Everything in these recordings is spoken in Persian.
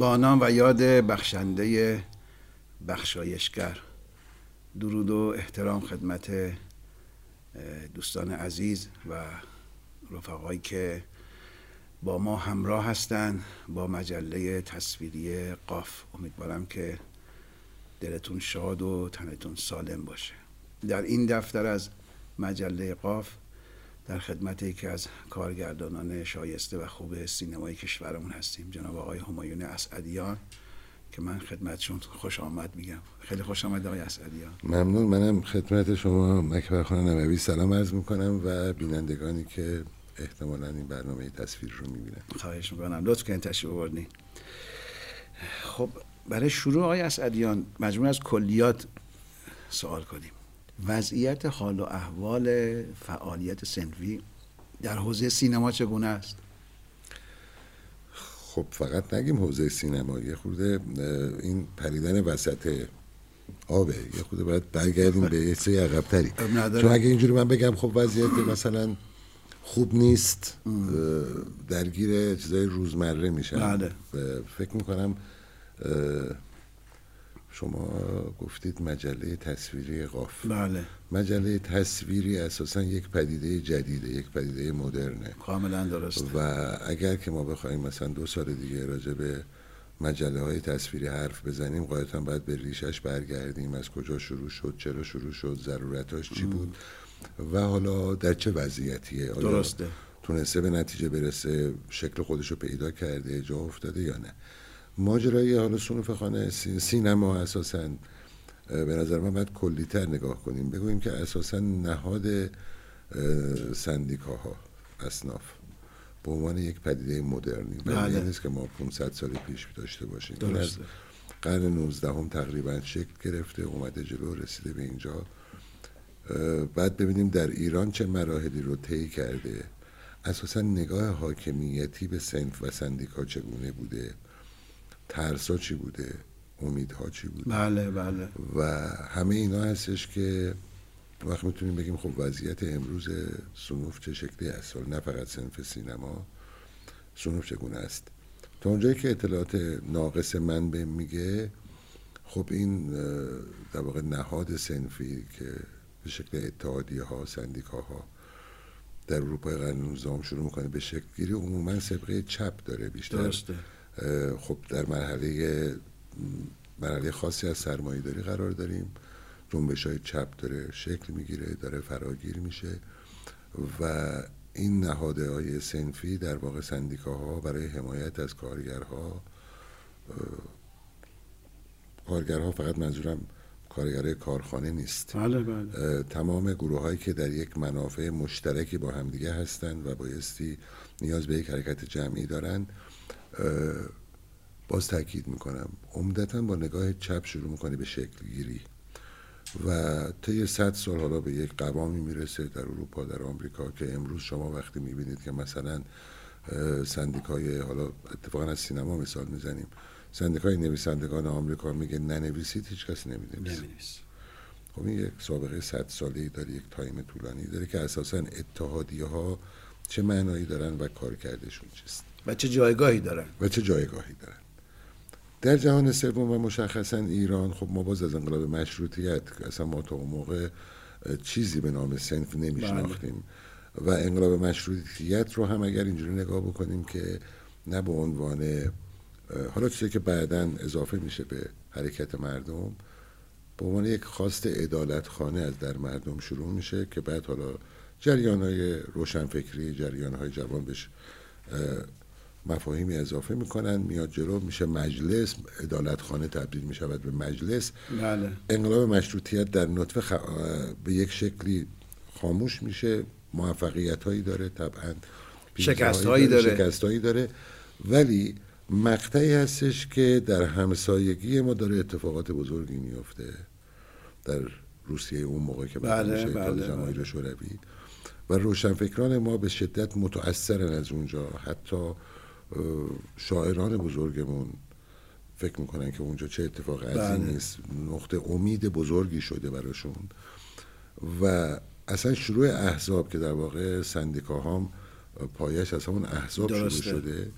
با نام و یاد بخشنده بخشایشگر. درود و احترام خدمت دوستان عزیز و رفقایی که با ما همراه هستند با مجله تصویری قاف. امیدوارم که دلتون شاد و تنتون سالم باشه. در این دفتر از مجله قاف در خدمت یکی از کارگردانان شایسته و خوب سینمای کشورمون هستیم جناب آقای همایون اسعدیان که من خدمتشون خوش آمد میگم. خیلی خوش آمد آقای اسعدیان. ممنون. منم خدمت شما مکبر خانه نموی سلام عرض می‌کنم و بینندگانی که احتمالا این برنامه تصویر رو می‌بینن. خواهش می‌کنم. لطف کنید تشریف بردین خب برای شروع آقای اسعدیان مجموع از کلیات سوال کنیم. وضعیت حال و احوال فعالیت سنفی در حوزه سینما چگونه است؟ خب فقط نگیم حوزه سینما یه خورده این پریدن وسط آبه. یه خورده باید برگردیم به یه سری عقبتری. چون اگه اینجوری من بگم خب وضعیت مثلا خوب نیست درگیر چیزای روزمره میشن. بله. فکر می‌کنم شما گفتید مجله تصویری قاف. بله. مجله تصویری اساسا یک پدیده جدیده یک پدیده مدرنه. کاملا درست و اگر که ما بخوایم مثلا دو سال دیگه راجع به مجله های تصویری حرف بزنیم قاعدتا باید به ریشش برگردیم. از کجا شروع شد؟ چرا شروع شد؟ ضرورتاش چی بود؟ و حالا در چه وضعیتیه؟ درسته. تونسته به نتیجه برسه شکل خودشو پیدا کرده جا افتاده یا نه؟ ماجرای حالا صنوف خانه سینما اساسا به نظر من باید کلیتر نگاه کنیم. بگوییم که اساسا نهاد سندیکاها اصناف به عنوان یک پدیده مدرنی. بله. نیست که ما 500 سال پیش داشته باشیم. این از قرن 19 هم تقریبا شکل گرفته اومده جلو رسیده به اینجا. بعد ببینیم در ایران چه مراحلی رو طی کرده. اساسا نگاه حاکمیتی به سنف و سندیکا چگونه بوده؟ ترسا چی بوده؟ امیدها چی بوده؟ بله بله. و همه اینا هستش که وقت می‌تونیم بگیم خب وضعیت امروز سنوف چه شکلی است نه فقط سنف سینما سنوف چگونه است؟ تا اونجایی که اطلاعات ناقص من به میگه خب این در واقع نهاد سنفی که به شکل اتحادیه ها سندیکا ها در اروپای قرن 19 شروع می‌کنه به شکل گیری عموما سبقه چپ داره بیشتر. درسته. خب در مرحله مرحله خاصی از سرمایه داری قرار داریم. جنبش های چپ داره شکل می‌گیره داره فراگیر میشه و این نهاده های سنفی در واقع سندیکاها برای حمایت از کارگرها کارگرها فقط منظورم کارگر کارخانه نیست. بله بله. تمام گروه هایی که در یک منافع مشترکی با همدیگه هستند و بایستی نیاز به یک حرکت جمعی دارند باز تاکید می‌کنم. عمدتا با نگاه چپ شروع می‌کنه به شکل گیری و طی صد سال حالا به یک قوامی می‌رسه در اروپا در آمریکا که امروز شما وقتی می‌بینید که مثلا سندیکای حالا اتفاقا از سینما مثال می‌زنیم. سندیکای نویسندگان آمریکا میگه ننویسید هیچ کس نمی‌نویسه. خب این یک سابقه صد ساله داره یک تایم طولانی داره که اساسا اتحادیه ها چه معنایی دارن و کار کردشون چیست. و چه جایگاهی دارن؟ و چه جایگاهی دارن؟ در جهان سوم و مشخصا ایران خب ما باز از انقلاب مشروطیت اصلا ما تا اون موقع چیزی به نام سنف نمیشناختیم. و انقلاب مشروطیت رو هم اگر اینجوری نگاه بکنیم که نه به عنوان حالا چیزی که بعدا اضافه میشه به حرکت مردم به عنوان یک خواست ادالت خانه از در مردم شروع میشه که بعد حالا جریان های روشنفکری جریان های جوان بهش مفاهیمی اضافه می‌کنن میاد جلو میشه مجلس ادالت خانه تبدیل می‌شود به مجلس. بله. انقلاب مشروطیت در نطفه خ... به یک شکلی خاموش میشه موفقیت هایی داره طبعا شکست هایی داره. شکست هایی داره. ولی مقطعی هستش که در همسایگی ما داره اتفاقات بزرگی میفته در روسیه اون موقع که بله میشه بله جماهیر بله. شوروی. و روشنفکران ما به شدت متأثرن از اونجا. حتی شاعران بزرگمون فکر می‌کنن که اونجا چه اتفاق عظیمی بله. نیست نقطه امید بزرگی شده براشون و اصلا شروع احزاب که در واقع سندیکاهام پایش از همون احزاب شروع درسته. شده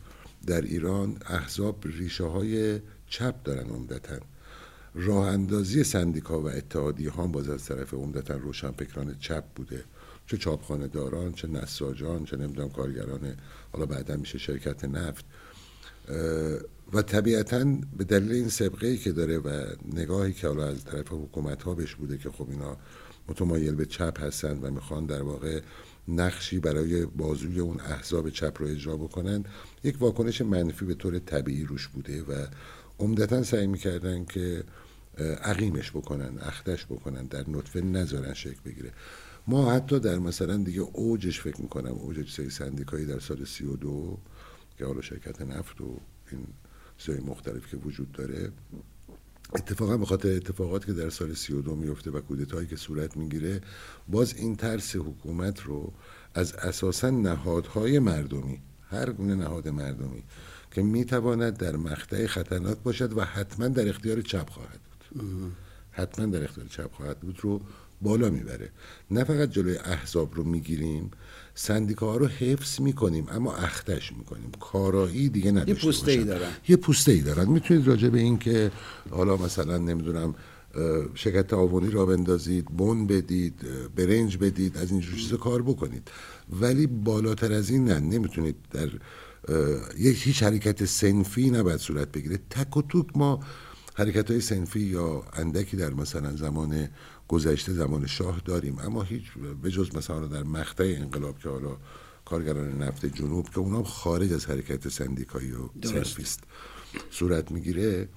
در ایران احزاب ریشه های چپ دارن عمدتا راه اندازی سندیکا و اتحادی ها باز از طرف عمدتا روشنفکران چپ بوده چه چاپخانه داران چه نساجان چه نمی‌دونم کارگران حالا بعدا میشه شرکت نفت. و طبیعتا به دلیل این سبقه ای که داره و نگاهی که حالا از طرف حکومت ها بهش بوده که خب اینا متمایل به چپ هستند و می‌خوان در واقع نقشی برای بازوی اون احزاب چپ رو اجرا بکنن یک واکنش منفی به طور طبیعی روش بوده و عمدتا سعی می‌کردن که عقیمش بکنن اختش بکنن در نطفه نذارن شکل بگیره. ما حتی در مثلا دیگه اوجش فکر می‌کنم اوج سری سندیکایی در سال سی و دو که حالا شرکت نفت و این سری مختلف که وجود داره اتفاقا به خاطر اتفاقاتی که در سال سی و دو میفته و کودتایی که صورت می‌گیره باز این ترس حکومت رو از اساسا نهادهای مردمی هر گونه نهاد مردمی که می‌تواند در مقطع خطرناک باشد و حتما در اختیار چپ خواهد بود. حتما در اختیار چپ خواهد بود رو بالا می‌بره. نه فقط جلوی احزاب رو می‌گیریم ها رو حفظ می‌کنیم اما اختش می‌کنیم. کارایی دیگه نداشته یه پوسته ای دارن. یه پوسته ای دارن. می‌تونید راجع به این که حالا مثلا نمی‌دونم شرکت تعاونی را بندازید بون بدید برنج بدید از اینجور چیزا کار بکنید. ولی بالاتر از این نه نمی‌تونید در یک هیچ حرکت سنفی نباید صورت بگیره. تک و توک ما حرکت های سنفی یا اندکی در مثلا زمان گذشته زمان شاه داریم. اما هیچ به جز مثلا در مقطع انقلاب که حالا کارگران نفت جنوب که اونا خارج از حرکت سندیکایی و سنفیست صورت می‌گیره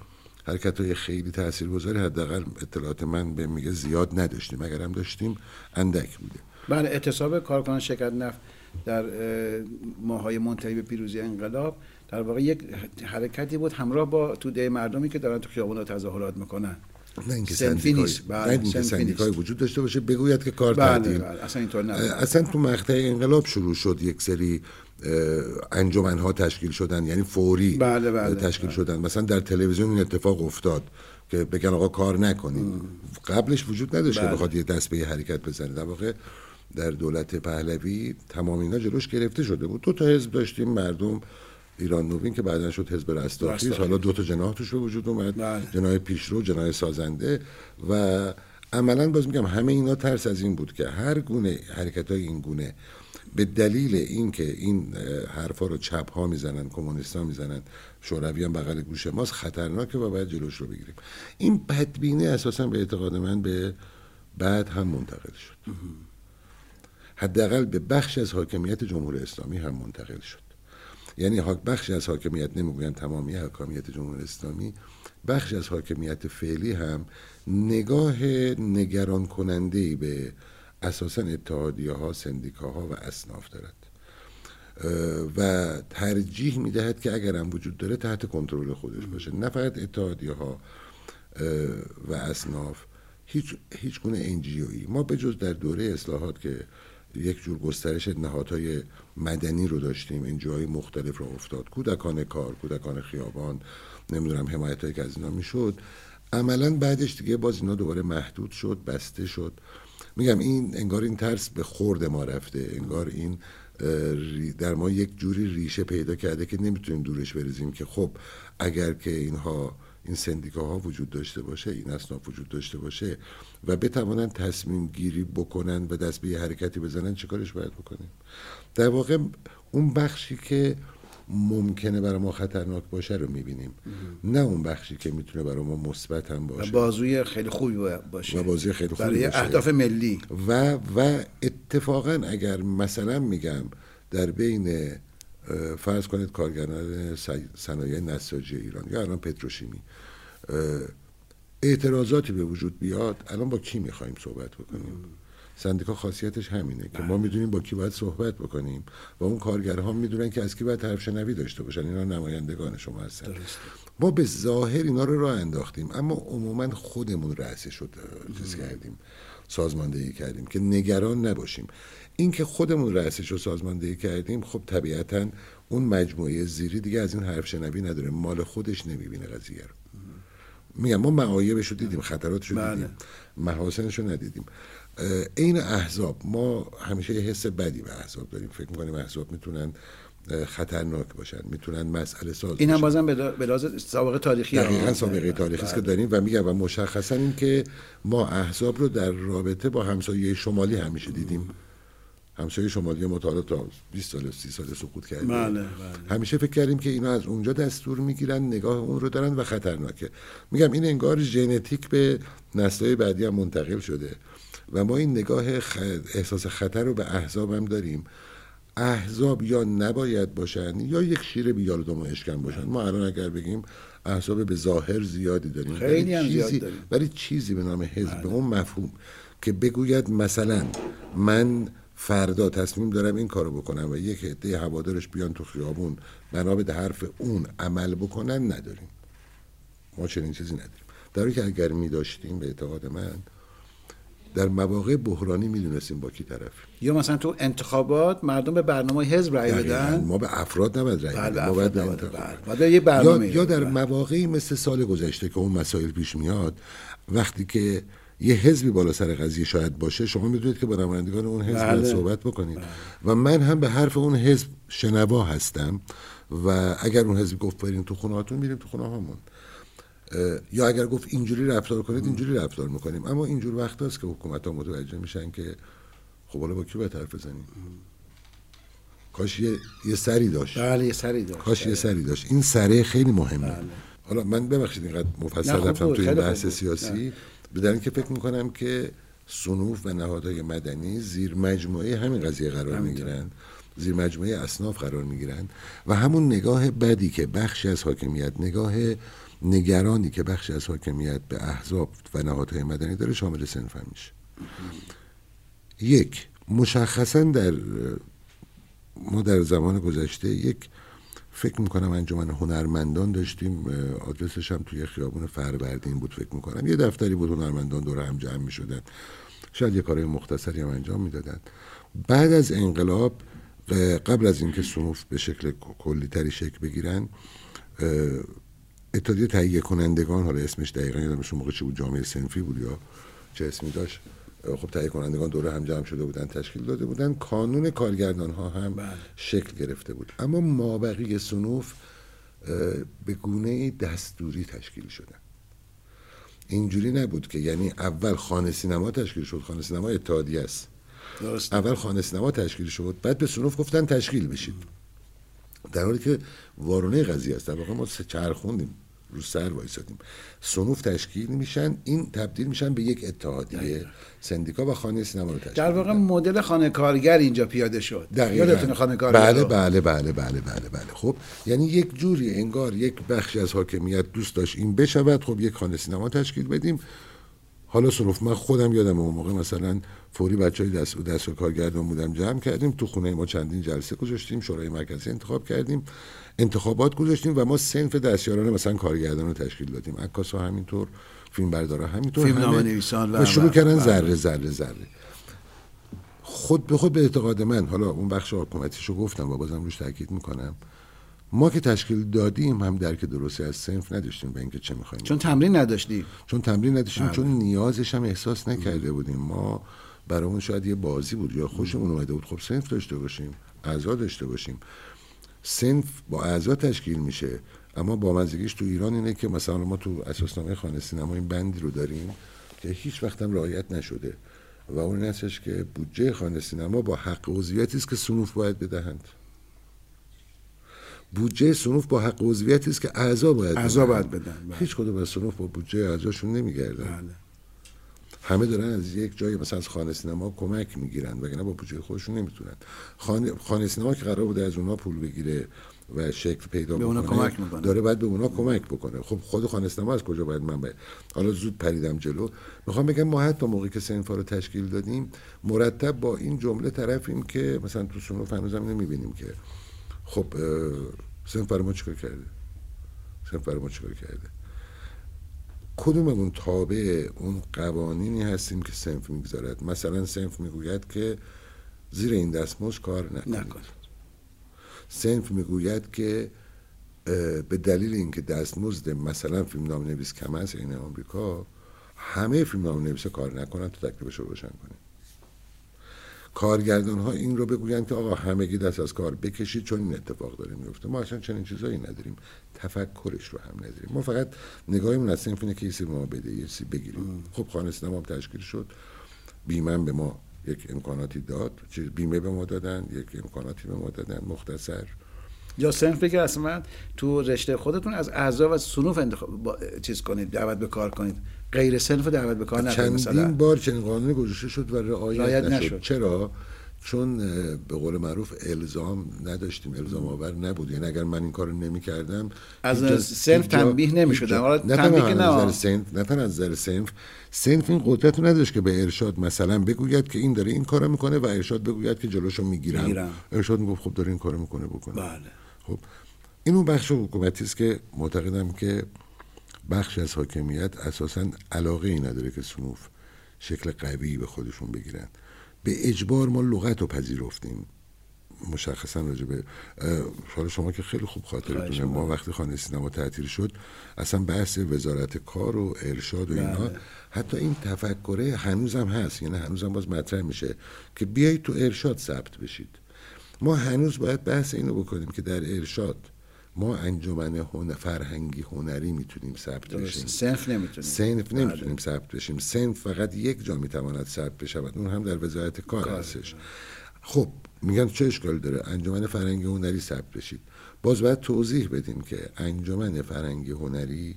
حرکت های خیلی تاثیرگذاری حداقل اطلاعات من به میگه زیاد نداشتیم. اگر هم داشتیم اندک بوده. بله اعتصاب کارکنان شرکت نفت در ماهای منتهی به پیروزی انقلاب در واقع یک حرکتی بود همراه با توده مردمی که دارن تو خیابونا تظاهرات می‌کنن. نه اینکه سندیکای بله سندیکای وجود داشته باشه بگوید که کار بله تعدیل بله. اصلا اینطور اصلا تو مقطع انقلاب شروع شد یک سری انجمن ها تشکیل شدن یعنی فوری بله بله تشکیل بله. شدن. مثلا در تلویزیون این اتفاق افتاد که بگن آقا کار نکنید قبلش وجود نداشت که بله. بخواد یه دست به یه حرکت بزنه. در واقع در دولت پهلوی تمام اینا جلوش گرفته شده بود. دو تا حزب داشتیم مردم ایران نوین که بعدا شد حزب رستاخیز. حالا دو تا جناح توش به وجود اومد. بله. جناح پیشرو جناح سازنده. و عملا باز میگم همه اینا ترس از این بود که هر گونه حرکت های این گونه به دلیل اینکه این حرفا رو چپ ها می‌زنن کمونیست ها می‌زنن شوروی هم بغل گوش ماست خطرناکه و باید جلوش رو بگیریم. این بدبینی اساسا به اعتقاد من به بعد هم منتقل شد. حداقل به بخش از حاکمیت جمهوری اسلامی هم منتقل شد. یعنی بخشی از حاکمیت نمی‌گویم تمامی حاکمیت جمهوری اسلامی بخشی از حاکمیت فعلی هم نگاه نگران کننده ای به اساسا اتحادیه ها سندیکاها و اصناف دارد. و ترجیح می‌دهد که اگر هم وجود داره تحت کنترل خودش باشه. نه فقط اتحادیه ها و اصناف هیچ هیچ گونه ما به جز در دوره اصلاحات که یک جور گسترش نهادهای مدنی رو داشتیم. این جای مختلف رو افتاد. کودکان کار کودکان خیابان نمی‌دونم حمایت هایی که از اینا می‌شد. عملا بعدش دیگه باز اینا دوباره محدود شد بسته شد. میگم این انگار این ترس به خورد ما رفته. انگار این در ما یک جوری ریشه پیدا کرده که نمی‌تونیم دورش بریزیم که خب اگر که اینها این سندیکاها وجود داشته باشه این اصناف وجود داشته باشه و بتوانند تصمیم گیری بکنن و دست به یه حرکتی بزنن چیکارش باید بکنیم؟ در واقع اون بخشی که ممکنه برای ما خطرناک باشه رو می‌بینیم. نه اون بخشی که می‌تونه برای ما مثبت هم باشه. بازوی خیلی خوبی باشه. و بازوی خیلی خوبی برای باشه. اهداف ملی. و و اتفاقا اگر مثلا میگم در بین فرض کنید کارگران صنایع نساجی ایران یا الان پتروشیمی اعتراضاتی به وجود بیاد الان با کی می‌خوایم صحبت بکنیم؟ سندیکا خاصیتش همینه که ما بله. می‌دونیم با کی باید صحبت بکنیم و اون کارگرها می‌دونن که از کی باید طرف شنوی داشته باشن. اینا نمایندگان شما هستن. ما به ظاهر اینا رو راه انداختیم اما عموما خودمون رأسه شد چیز کردیم سازماندهی کردیم که نگران نباشیم. اینکه خودمون رأسش رو سازماندهی کردیم خب طبیعتا اون مجموعه زیری دیگه از این حرف شنوی نداره. مال خودش نمی‌بینه قضیه رو. میگم ما معایبش رو دیدیم خطراتش رو دیدیم بله. محاسنش رو ندیدیم. این احزاب ما همیشه یه حس بدی به احزاب داریم فکر می‌کنیم احزاب می‌تونن خطرناک باشن می‌تونن مسئله ساز این هم. بازم به لحاظ سابقه تاریخی دقیقا. سابقه تاریخی است که بله. داریم و میگم و مشخصا این که ما احزاب رو در رابطه با همسایه شمالی همیشه دیدیم همسایه شمالی ما تا حالا تا 20 سال 30 سال سقوط کرده بله، بله. همیشه فکر کردیم که اینا از اونجا دستور می‌گیرن نگاه اون رو دارن و خطرناکه میگم این انگار ژنتیک به نسل‌های بعدی هم منتقل شده و ما این نگاه خ... احساس خطر رو به احزاب هم داریم. احزاب یا نباید باشن یا یک شیر بیالدم و اشکن باشن. ما الان اگر بگیم احزاب به ظاهر زیادی داریم. خیلی ولی هم زیاد چیزی داریم. ولی چیزی به نام حزب به اون مفهوم که بگوید مثلا من فردا تصمیم دارم این کارو بکنم و یک عده هوادارش بیان تو خیابون بنا به حرف اون عمل بکنن نداریم. ما چنین چیزی نداریم. در که اگر می داشتیم به اعتقاد من در مواقع بحرانی می‌دونستیم با کی طرف یا مثلا تو انتخابات مردم به برنامه حزب رأی بدن ما به افراد نباید رأی بله، بدیم ما باید. انتخاب. بله. یه برنامه یا, یا در بله. مواقعی مثل سال گذشته که اون مسائل پیش میاد وقتی که یه حزبی بالا سر قضیه شاید باشه شما می‌دونید که با نمایندگان اون حزب بله. صحبت بکنید و من هم به حرف اون حزب شنوا هستم و اگر اون حزب گفت بریم تو خونه هاتون میریم تو خونه هامون یا اگر گفت اینجوری رفتار کنید اینجوری رفتار می‌کنیم. اما اینجور وقت هست که حکومت ها متوجه میشن که خب حالا با کی باید حرف بزنیم؟ کاش یه, یه سری داشت. بله یه سری داشت. کاش یه سری داشت. این سره خیلی مهمه. حالا من ببخشید اینقدر مفصل خوب رفتم بود، تو این بحث. سیاسی. به که فکر می‌کنم که سنوف و نهادهای مدنی زیر مجموعه همین قضیه قرار می‌گیرن زیر مجموعه اصناف قرار می‌گیرن و همون نگاه بدی که بخشی از حاکمیت نگاه نگرانی که بخشی از حاکمیت به احزاب و نهادهای مدنی داره شامل صنف هم میشه. یک مشخصا در ما در زمان گذشته یک فکر می‌کنم انجمن هنرمندان داشتیم آدرسش هم توی خیابون فروردین بود فکر می‌کنم. یه دفتری بود هنرمندان دور هم جمع می‌شدن. شاید یه کارهای مختصری هم انجام می‌دادن. بعد از انقلاب قبل از اینکه سنوف به شکل کلی تری شکل بگیرن اتحادیه تهیه کنندگان حالا اسمش دقیقا یادمش اون موقع چی بود؟ جامعه سنفی بود یا چه اسمی داشت؟ خب تهیه کنندگان دوره هم جمع شده بودن تشکیل داده بودن کانون کارگردان ها هم بله. شکل گرفته بود. اما مابقی سنوف به گونه دستوری تشکیل شدن. اینجوری نبود که یعنی اول خانه سینما تشکیل شد خانه سینما اتحادیه است. درست اول خانه سینما تشکیل شد بعد به سنوف گفتن تشکیل بشید. در حالی که وارونه قضیه است در واقع ما سه چرخوندیم رو سر وایسادیم. سنوف تشکیل میشن این تبدیل میشن به یک اتحادیه سندیکا و خانه سینما رو تشکیل در واقع. مدل خانه کارگر اینجا پیاده شد. یادتونه خانه کارگر بله؟ بله بله بله بله بله. خب یعنی یک جوری انگار یک بخشی از حاکمیت دوست داشت این بشود. خب یک خانه سینما تشکیل بدیم. حالا سنوف من خودم یادم اون موقع مثلا فوری بچه های دست, دست و کارگردان بودم جمع کردیم. تو خونه ما چندین جلسه گذاشتیم شورای مرکزی انتخاب کردیم. انتخابات گذاشتیم و ما سنف دستیاران مثلا کارگردان رو تشکیل دادیم. عکاس ها همینطور فیلم بردارا همینطور فیلمنامه همه. نویسان و- شروع و- کردن و- ذره ذره ذره. خود به خود به اعتقاد من حالا اون بخش حکومتیشو گفتم و بازم روش تاکید می‌کنم. ما که تشکیل دادیم هم درک درستی از سنف نداشتیم به اینکه چه می‌خوایم چون تمرین نداشتیم. چون تمرین نداشتیم بله. چون نیازش هم احساس نکرده بودیم. ما برامون شاید یه بازی بود یا خوشمون اومده بود. خب سنف داشته باشیم اعضا داشته باشیم. سنف با اعضا تشکیل میشه اما با مزگیش تو ایران اینه که مثلا ما تو اساسنامه خانه سینما این بندی رو داریم که هیچ وقت هم رعایت نشده و اون هستش که بودجه خانه سینما با حق عضویتی است که سنوف باید بدهند بودجه سنوف با حق عضویتی است که اعضا باید اعضا. باید بدن، بله. هیچ کدوم از سنوف با بودجه اعضاشون نمیگردن بله. همه دارن از یک جای مثلا از خانه سینما کمک می‌گیرن وگرنه با بودجه خودشون نمی‌تونن. خانه, خانه سینما که قرار بوده از اونها پول بگیره و شکل پیدا به اونا کمک می‌کنه. داره باید به اونا کمک بکنه. خب خود خانه سینما از کجا باید من باید حالا زود پریدم جلو. می‌خوام بگم ما حتی موقعی که سنفا رو تشکیل دادیم مرتب با این جمله طرفیم که مثلا تو سنوف هنوزم نمی‌بینیم که خب اه، سنف برای ما چیکار کرده؟ سنف برای ما چیکار کرده؟ کدوممون تابع اون قوانینی هستیم که سنف می‌گذارد؟ مثلا سنف می‌گوید که زیر این دستمزد کار نکنید. نکن سنف می‌گوید که به دلیل اینکه دستمزد مثلا فیلم نام نویس کم است این آمریکا همه فیلم نام نویسا کار نکنن تا تکلیفش رو روشن کارگردان ها این رو بگویند که آقا همگی دست از کار بکشید چون این اتفاق داره میفته. ما اصلا چنین چیزایی نداریم. تفکرش رو هم نداریم. ما فقط نگاهمون از اینه که یه ما بده یه بگیریم. خب خانه سینما هم تشکیل شد. بیمن به ما یک امکاناتی داد. چیز بیمه به ما دادن یک امکاناتی به ما دادن. مختصر. یا سنف بگیر اصلا تو رشته خودتون از اعضا و سنوف انتخاب چیز کنید دعوت به کار کنید. غیر سنف دعوت به کار نکنید چندین بار چنین قانونی گذاشته شد و رعایت نشد. نشد. چرا؟ چون به قول معروف الزام نداشتیم الزام آور نبود. یعنی اگر من این کارو نمی کردم از سنف تنبیه نمی شدم نه تنبیه از سنف نه از نظر سنف سنف این قدرت رو نداشت که به ارشاد مثلا بگوید که این داره این کارو می‌کنه و ارشاد بگوید که جلوشو می‌گیرم. می‌گیرم. ارشاد می‌گفت خب داره این کارو می‌کنه بکنه. بله. خب این اون بخش حکومتی است که معتقدم که بخش از حاکمیت اساسا علاقه ای نداره که سنوف شکل قوی به خودشون بگیرن. به اجبار ما لغت رو پذیرفتیم. مشخصا راجع به حالا شما که خیلی خوب خاطرتونه. ما وقتی خانه سینما تعطیل شد اصلا بحث وزارت کار و ارشاد و اینا بله. حتی این تفکره هنوزم هست. یعنی هنوزم باز مطرح میشه که بیایید تو ارشاد ثبت بشید. ما هنوز باید بحث اینو بکنیم که در ارشاد ما انجمن هنر فرهنگی هنری می‌تونیم ثبت بشیم. سنف نمی‌تونیم. سنف نمی‌تونیم ثبت بشیم. سنف فقط یک جا می‌تواند ثبت بشود. اون هم در وزارت کار هستش. خب میگن چه اشکال داره؟ انجمن فرهنگی هنری ثبت بشید. باز باید توضیح بدیم که انجمن فرهنگی هنری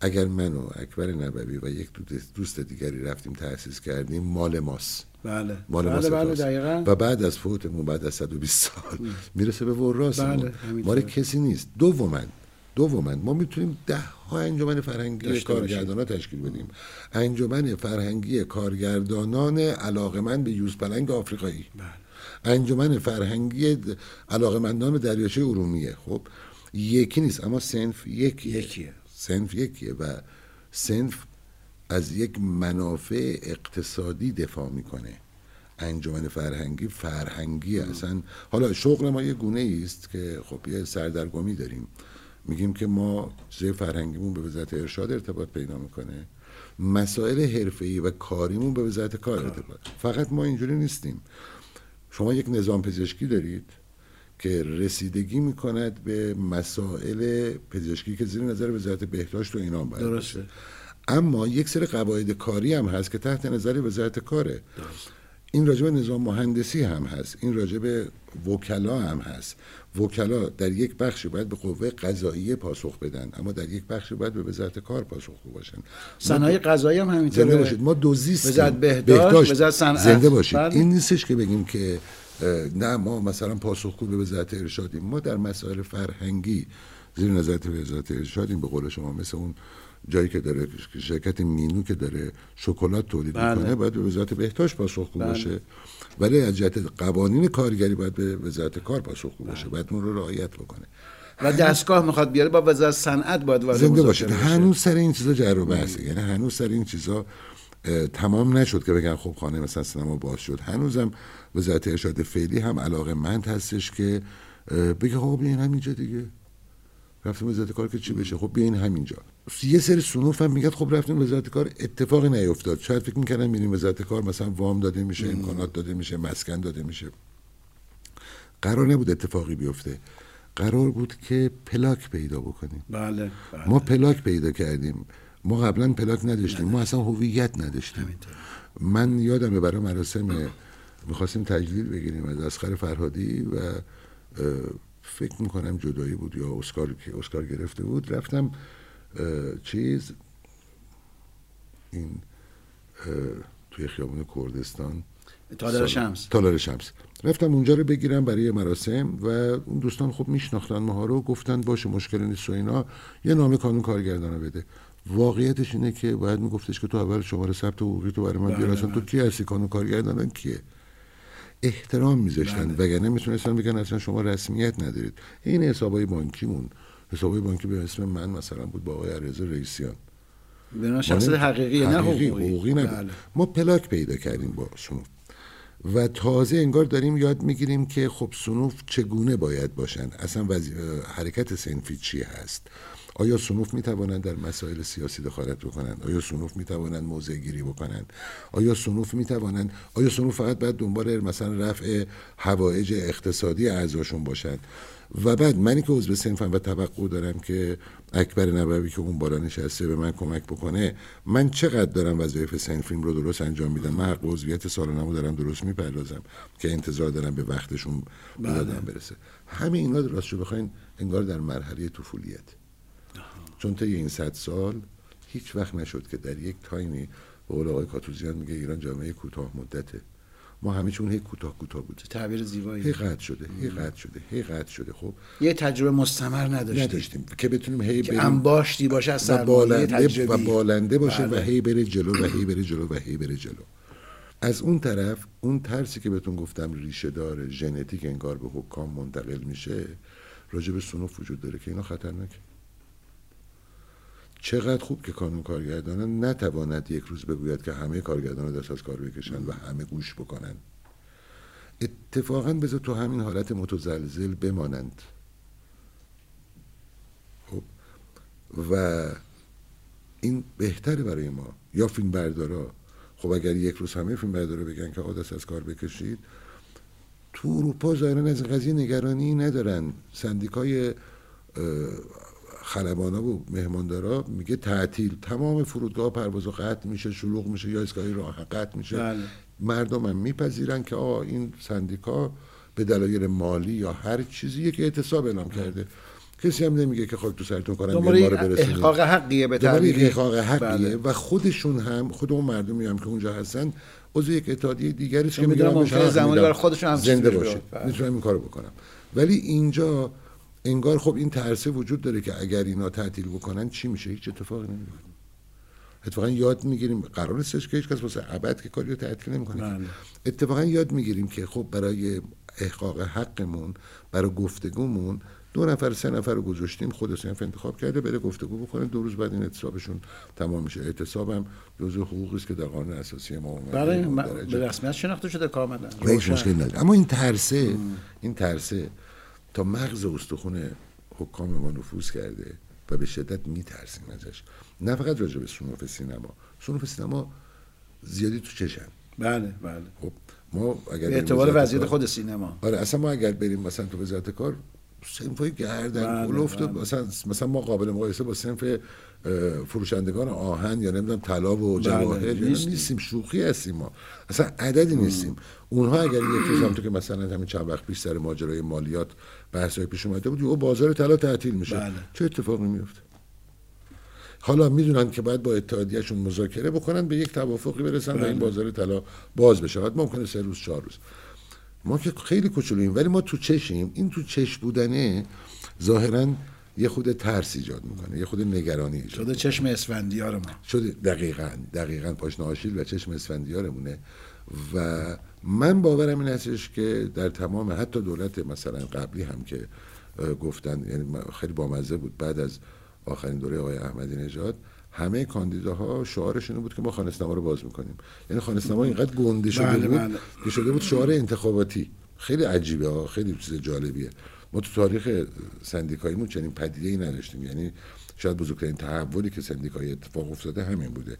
اگر من و اکبر نبوی و یک دوست دیگری رفتیم تأسیس کردیم مال ماست. بله. مال بله, بله دقیقا. و بعد از فوتمون بعد از 120 سال می‌رسه به وراث بله مال کسی نیست. دوما دوما ما می‌تونیم ده ها انجمن فرهنگی کارگردان ها تشکیل بدیم. انجمن فرهنگی کارگردانان علاقمند به یوز پلنگ آفریقایی. بله. انجمن فرهنگی علاقمندان دریاچه ارومیه. خب یکی نیست اما سنف یکیه. یکیه. سنف یکیه و سنف از یک منافع اقتصادی دفاع می‌کنه. انجمن فرهنگی فرهنگی اصلا. حالا شغل ما یه گونه است که خب یه سردرگمی داریم. میگیم که ما چیزای فرهنگیمون به وزارت ارشاد ارتباط پیدا می‌کنه. مسائل حرفه‌ای و کاریمون به وزارت کار ارتباط. فقط ما اینجوری نیستیم. شما یک نظام پزشکی دارید. که رسیدگی می‌کند به مسائل پزشکی که زیر نظر وزارت بهداشت و اینا باید درسته. اما یک سری قواعد کاری هم هست که تحت نظر وزارت کاره. این راجب نظام مهندسی هم هست. این راجب وکلا هم هست. وکلا در یک بخشی باید به قوه قضاییه پاسخ بدن اما در یک بخشی باید به وزارت کار پاسخگو باشن. صنایع قضایی هم همینطوره زنده باشید. ما دوزیست وزارت بهداشت, وزارت صنعت. زنده باشید. بله. این نیستش که بگیم که نه ما مثلا پاسخگو به وزارت ارشادیم. ما در مسائل فرهنگی زیر نظر وزارت ارشادیم. به قول شما مثل اون جایی که داره شرکت مینو که داره شکلات تولید بله. می‌کنه باید به وزارت بهداشت پاسخگو بله. باشه. ولی از جهت قوانین کارگری باید به وزارت کار پاسخگو بله. باشه باید اون رو رعایت بکنه. و دستگاه می‌خواد بیاره با وزارت صنعت باید وارد زنده باشه. هنوز سر این چیزا جر و بحثه. یعنی هنوز سر این چیزا تمام نشد که بگن خب خانه مثلا سینما باز شد. هنوزم وزارت ارشاد فعلی هم علاقه مند هستش که بگه خب بیاین همینجا دیگه. رفتیم وزارت کار که چی بشه؟ خب بیاین همینجا. یه سری سنوف هم میگه خب رفتیم وزارت کار اتفاقی نیفتاد. شاید فکر می‌کنن میریم وزارت کار مثلا وام داده میشه امکانات داده میشه مسکن داده میشه. قرار نبود اتفاقی بیفته. قرار بود که پلاک پیدا بکنیم. بله, بله. ما پلاک پیدا کردیم. ما قبلا پلاک نداشتیم ما اصلا هویت نداشتیم. من یادمه برای مراسم می‌خواستیم تجلیل بگیریم از اسخر فرهادی و فکر می‌کنم جدایی بود یا اسکار که اسکار گرفته بود. رفتم چیز این توی خیابون کردستان. تالار شمس. تالار شمس. رفتم اونجا رو بگیرم برای مراسم و اون دوستان خب میشناختن ما رو گفتن باشه مشکل نیست و اینا. یه نامه کانون کارگردان بده. واقعیتش اینه که باید میگفتش که تو اول شماره ثبت حقوقی تو برای من بیار. اصلا تو بله. کی هستی؟ کانون کارگردان کیه؟ احترام میذاشتن. بله. وگرنه می‌تونستن بگن اصلا شما رسمیت ندارید. این حسابای بانکیمون. حسابای بانکی به اسم من مثلا بود با آقای عرض رئیسیان به شخص حقیقی نه حقوقی, حقوقی بله. ما پلاک پیدا کردیم با سنوف و تازه انگار داریم یاد می‌گیریم که خب سنوف چگونه باید باشن؟ اصلا وزی... حرکت سنفی چی هست؟ آیا سنوف می توانند در مسائل سیاسی دخالت بکنند؟ آیا سنوف می توانند موضع گیری بکنند؟ آیا سنوف می توانند آیا سنوف فقط باید دنبال مثلا رفع هوایج اقتصادی اعضاشون باشند؟ و بعد منی که عضو سنفم و توقع دارم که اکبر نبوی که اون بالا نشسته به من کمک بکنه من چقدر دارم وظایف سنفیم رو درست انجام میدم؟ من حق عضویت سالانمو دارم درست می‌پردازم که انتظار دارم به وقتشون بیادم بله. برسه. همه اینا راست شو بخواین انگار در مرحله طفولیت. چون تا این صد سال هیچ وقت نشد که در یک تایمی به قول آقای کاتوزیان میگه ایران جامعه کوتاه مدته. ما همه چون هی کوتاه کوتاه بود تعبیر زیبایی. هی قطع شده هی قطع شده هی قطع شده. خب یه تجربه مستمر نداشتیم. نداشتیم که بتونیم هی بریم انباشتی باشه از و بالنده و بالنده باشه بله. و هی بره جلو و هی بره جلو و هی بره جلو. از اون طرف اون ترسی که بهتون گفتم ریشه داره ژنتیک انگار به حکام منتقل میشه راجع به سنوف وجود داره که اینا خطرناکه. چقدر خوب که کانون کارگردان نتواند یک روز بگوید که همه کارگردان دست از کار بکشند و همه گوش بکنند اتفاقا بذار تو همین حالت متزلزل بمانند. خب و این بهتره برای ما. یا فیلم بردارا. خب اگر یک روز همه فیلم بردارا بگن که دست از کار بکشید تو اروپا ظاهرا از قضیه نگرانی ندارن. سندیکای خلبانا و مهماندارا میگه تعطیل. تمام فرودگاه پرواز قطع میشه شلوغ میشه یا اسکای راه قطع میشه. بله. مردم هم میپذیرن که آقا این سندیکا به دلایل مالی یا هر چیزی یک اعتصاب اعلام کرده. کسی هم نمیگه که خاک تو سرتون کنم ما رو برسونید. احقاق حقیه به تعبیر احقاق حقیه. بله. و خودشون هم خود اون مردمی هم که اونجا هستن عضو یک اتحادیه دیگری که می‌دونم زمانی برای خودشون هم زنده باشه بله. می‌تونم این کارو بکنم. ولی اینجا انگار خب این ترسه وجود داره که اگر اینا تعطیل بکنن چی میشه؟ هیچ اتفاقی نمیفته. اتفاقا یاد می‌گیریم قرار نیستش که هیچ کس واسه ابد که کاری رو تعطیل نمی‌کنه. بله. اتفاقا یاد می‌گیریم که خب برای احقاق حقمون برای گفتگومون دو نفر سه نفر رو گذاشتیم خود سنف انتخاب کرده بره گفتگو بکنه. دو روز بعد این اعتصابشون تمام میشه. اعتصابم جزء حقوقی است که در قانون اساسی ما برای به رسمیت شناخته شده کاملا. هیچ مشکل نداره اما این ترسه این ترسه تا مغز استخون حکام ما نفوذ کرده و به شدت میترسیم ازش. نه فقط راجع به سنوف سینما. سنوف سینما زیادی تو چشم بله بله. خب ما اگر اعتبار وضعیت خود سینما. آره اصلا ما اگر بریم مثلا تو وزارت کار سنفای گردن بله، بله. مثلا مثلا ما قابل مقایسه با سنف فروشندگان آهن یا نمی‌دونم طلا و بله، جواهر. نیستیم. شوخی هستیم ما. اصلا عددی نیستیم. اونها اگر یک روز هم تو که مثلا همین چند وقت پیش سر ماجرای مالیات بحثای پیش اومده بود او بازار طلا تعطیل میشه بله. چه اتفاقی میفته حالا می‌دونن که باید با اتحادیهشون مذاکره بکنن به یک توافقی برسن و این بازار طلا باز بشه. بعد ممکنه سه روز چهار روز. ما که خیلی کوچولوییم ولی ما تو چشیم این تو چش بودنه ظاهرا یه خود ترس ایجاد می‌کنه یه خود نگرانی ایجاد شده چشم اسفندیار ما شده دقیقا دقیقا پاشنه آشیل و چشم اسفندیارمونه. و من باورم این هستش که در تمام حتی دولت مثلا قبلی هم که گفتن یعنی خیلی بامزه بود بعد از آخرین دوره آقای احمدی نژاد همه کاندیداها شعارشون بود که ما خانه رو باز می‌کنیم. یعنی خانه اینقدر گنده شده بله بود بله. که شده بود شعار انتخاباتی. خیلی عجیبه ها خیلی چیز جالبیه. ما تو تاریخ سندیکاییمون چنین پدیده ای نداشتیم. یعنی شاید بزرگترین تحولی که سندیکای اتفاق افتاده همین بوده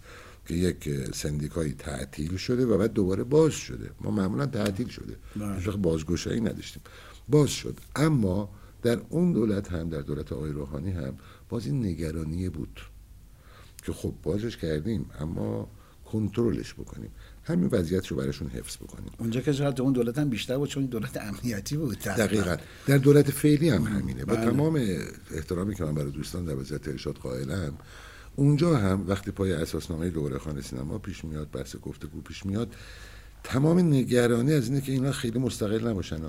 که یک سندیکایی تعطیل شده و بعد دوباره باز شده. ما معمولا تعطیل شده. بله. بازگشایی نداشتیم. باز شد. اما در اون دولت هم در دولت آقای روحانی هم باز این نگرانی بود. که خب بازش کردیم اما کنترلش بکنیم. همین وضعیت رو براشون حفظ بکنیم. اونجا که شاید اون دولت هم بیشتر بود چون دولت امنیتی بود دقیقا. در دولت فعلی هم همینه. با بله. تمام احترامی که من برای دوستان در وضعیت ارشاد قائلم اونجا هم وقتی پای اساسنامه دوره خانه سینما پیش میاد بحث گفتگو پیش میاد تمام نگرانی از اینه که اینا خیلی مستقل نباشن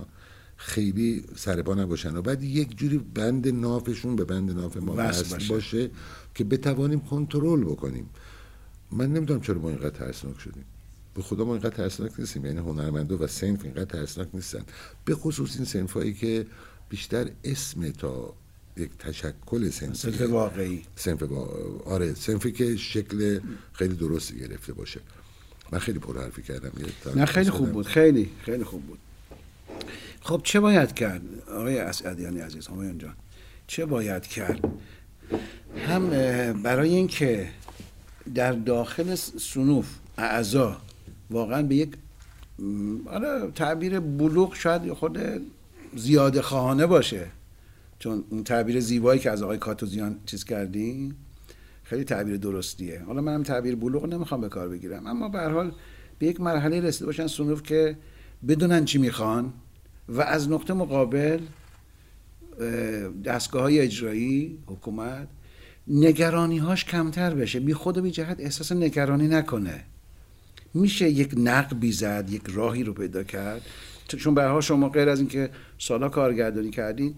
خیلی سرپا نباشن و بعد یک جوری بند نافشون به بند ناف ما وصل باشه. که بتوانیم کنترل بکنیم. من نمی‌دونم چرا ما اینقدر ترسناک شدیم. به خدا ما اینقدر ترسناک نیستیم. یعنی هنرمندا و سنف اینقدر ترسناک نیستن. به خصوص این سنفایی که بیشتر اسم تا یک تشکل سنفی. سنف واقعی. سنف آره سنفی که شکل خیلی درستی گرفته باشه. من خیلی پر حرفی کردم. نه خیلی خوب بود. خیلی خیلی خوب بود. خب چه باید کرد؟ آقای اسعدیانی عزیز همایان جان چه باید کرد؟ هم برای اینکه در داخل سنوف اعضا واقعا به یک حالا تعبیر بلوغ شاید خود زیاده خواهانه باشه. چون اون تعبیر زیبایی که از آقای کاتوزیان چیز کردی خیلی تعبیر درستیه. حالا منم تعبیر بلوغ نمی‌خوام به کار بگیرم. اما به حال به یک مرحله رسیده باشن سنوف که بدونن چی می‌خوان و از نقطه مقابل دستگاه های اجرایی حکومت نگرانی هاش کمتر بشه. بی خود و بی جهت احساس نگرانی نکنه. میشه یک نقبی زد یک راهی رو پیدا کرد. چون به شما غیر از اینکه سالا کارگردانی کردین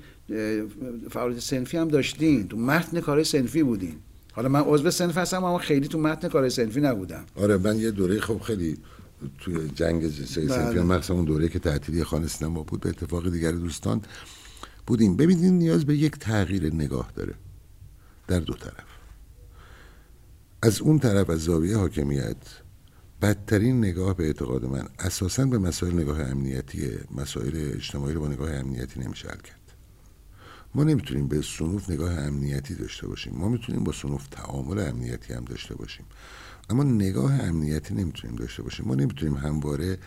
فعالیت سنفی هم داشتین. تو متن کار سنفی بودین. حالا من عضو سنف هستم اما خیلی تو متن کار سنفی نبودم. آره من یه دوره خب خیلی توی جنگ سنفی بله. مخصوصا اون دوره که تعطیلی خانه سینما بود به اتفاق دیگر دوستان بودیم. ببینید نیاز به یک تغییر نگاه داره در دو طرف. از اون طرف از زاویه حاکمیت بدترین نگاه به اعتقاد من اساسا به مسائل نگاه امنیتی مسائل اجتماعی رو با نگاه امنیتی نمیشه حل کرد. ما نمی‌تونیم به سنوف نگاه امنیتی داشته باشیم. ما می‌تونیم با سنوف تعامل امنیتی هم داشته باشیم. اما نگاه امنیتی نمی‌تونیم داشته باشیم. ما نمی‌تونیم همواره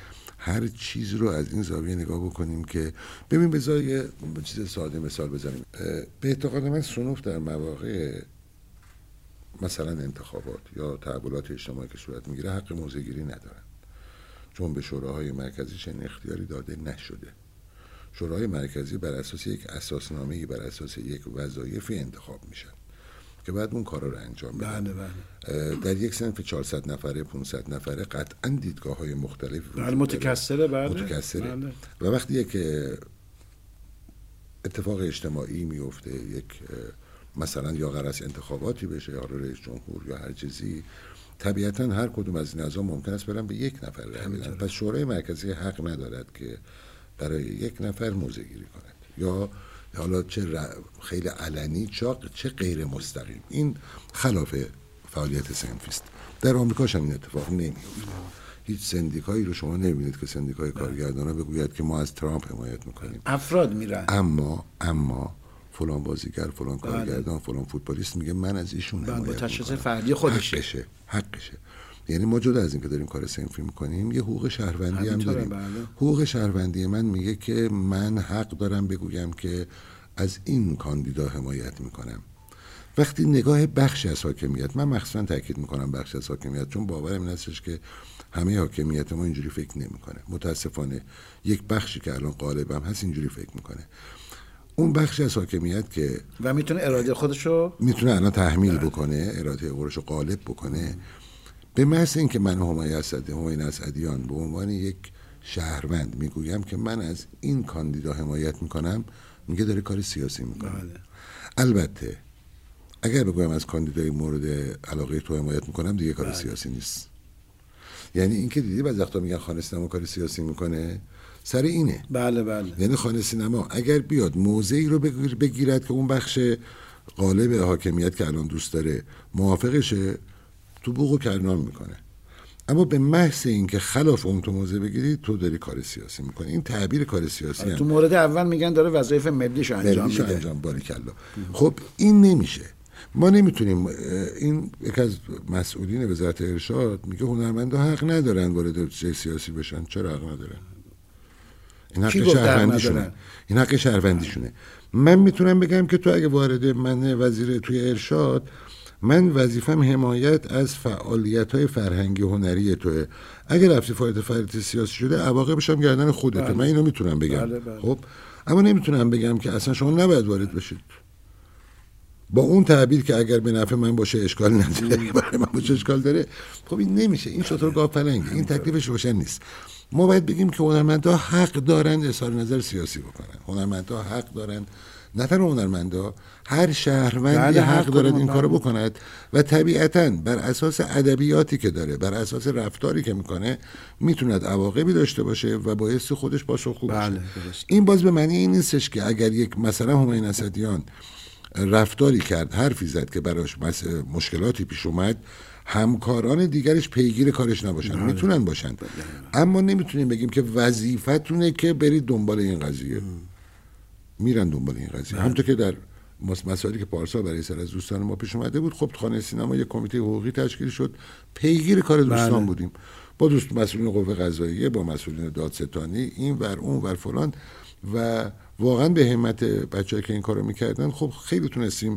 هر چیز رو از این زاویه نگاه بکنیم که ببین بذار یه چیز ساده مثال بزنیم. به اعتقاد من سنوف در مواقع مثلا انتخابات یا تحولات اجتماعی که صورت می‌گیره حق موزگیری ندارن. چون به شوراهای مرکزی چنین اختیاری داده نشده. شورای مرکزی بر اساس یک اساسنامه بر اساس یک وظایفی انتخاب میشن. که بعد اون کارا رو انجام بدن. بله بله. در یک سنف 400 نفره 500 نفره قطعا دیدگاه های مختلفی بله متکثره بله. متکثره. بله. و وقتی یک اتفاق اجتماعی میفته یک مثلا یا غرس انتخاباتی بشه یا رئیس جمهور یا هر چیزی طبیعتا هر کدوم از این اعضا ممکن است برن به یک نفر رای بدن. پس شورای مرکزی حق ندارد که برای یک نفر موزه گیری کند. یا حالا چه خیلی علنی چه غیر مستقیم. این خلاف فعالیت سنفی است در آمریکا هم این اتفاق نمیفته هیچ سندیکایی رو شما نمی‌بینید که سندیکای کارگردان بگوید که ما از ترامپ حمایت می‌کنیم. افراد میرن. اما اما فلان بازیگر فلان بله. کارگردان فلان فوتبالیست میگه من از ایشون حمایت با تشخیص فردی خودشه. حقشه. حقشه. یعنی ما جدا از اینکه داریم کار سنفی می‌کنیم یه حقوق شهروندی هم داریم بله. حقوق شهروندی من میگه که من حق دارم بگویم که از این کاندیدا حمایت می‌کنم وقتی نگاه بخشی از حاکمیت من مخصوصا تاکید می‌کنم بخشی از حاکمیت چون باورم این هستش که همه حاکمیت ما اینجوری فکر نمی‌کنه متاسفانه یک بخشی که الان غالبم هست اینجوری فکر می‌کنه اون بخشی از حاکمیت که و می‌تونه اراده خودشو می‌تونه الان تحمیل بله. بکنه اراده خودشو غالب بکنه به محض اینکه من همای اسدی همایون اسدیان به عنوان یک شهروند می‌گویم که من از این کاندیدا حمایت می‌کنم میگه داره کار سیاسی می‌کنه بله. البته اگر بگویم از کاندیدای مورد علاقه تو حمایت می‌کنم دیگه کار بله. سیاسی نیست یعنی اینکه دیدی بعضی وقتا میگن خانه سینما کار سیاسی می‌کنه سر اینه بله بله یعنی خانه سینما اگر بیاد موضعی رو بگیرد که اون بخش غالب حاکمیت که الان دوست داره موافقشه تو بوق و کرنام می‌کنه. اما به محض اینکه خلاف اون تو موضع بگیری تو داری کار سیاسی می‌کنی. این تعبیر کار سیاسی آره، تو مورد اول میگن داره وظایف ملیش انجام میده. انجام کلا خب این نمیشه. ما نمی‌تونیم این یک از مسئولین وزارت ارشاد میگه هنرمندا حق ندارن وارد سیاسی بشن. چرا حق ندارن؟ این حق شهروندیشونه. این حق شهروندیشونه. من می‌تونم بگم که تو اگه وارد من وزیر توی ارشاد من وظیفم حمایت از فعالیت های فرهنگی هنری توه. اگر رفتی فعالیت فرهنگی سیاسی شده عواقبش هم گردن خودته. بله. من اینو می‌تونم بگم. بله بله. خب؟ اما نمی‌تونم بگم که اصلا شما نباید وارد بشید. با اون تعبیر که اگر به نفع من باشه اشکال نداره. برای من باشه اشکال داره. خب این نمیشه. این شطور گاو پلنگه. این تکلیفش روشن نیست. ما باید بگیم که هنرمندها حق دارند اظهار نظر سیاسی بکنن. هنرمندها حق دارند تنها هنرمندا هر شهروندی بله، حق دارد این کارو بکند و طبیعتا بر اساس ادبیاتی که داره بر اساس رفتاری که می‌کنه می‌توند عواقبی داشته باشه و باعث خودش پاسخ خوب بله این باز به معنی این نیستش که اگر یک مثلا همین اسدیان رفتاری کرد حرفی زد که براش مشکلاتی پیش اومد همکاران دیگرش پیگیر کارش نباشن بله. می‌تونن باشن بله. اما نمی‌تونیم بگیم که وظیفتونه که برید دنبال این قضیه. میرن دنبال این قضیه. همونطور که در مسائلی که پارسال برای سر از دوستان ما پیش اومده بود خب خانه سینما یک کمیته حقوقی تشکیل شد. پیگیر کار دوستان بله. بودیم. با دوست مسئولین قوه قضاییه با مسئولین دادستانی این ور اون ور فلان. و واقعا به همت بچه‌ای که این کارو می‌کردن خب خیلی تونستیم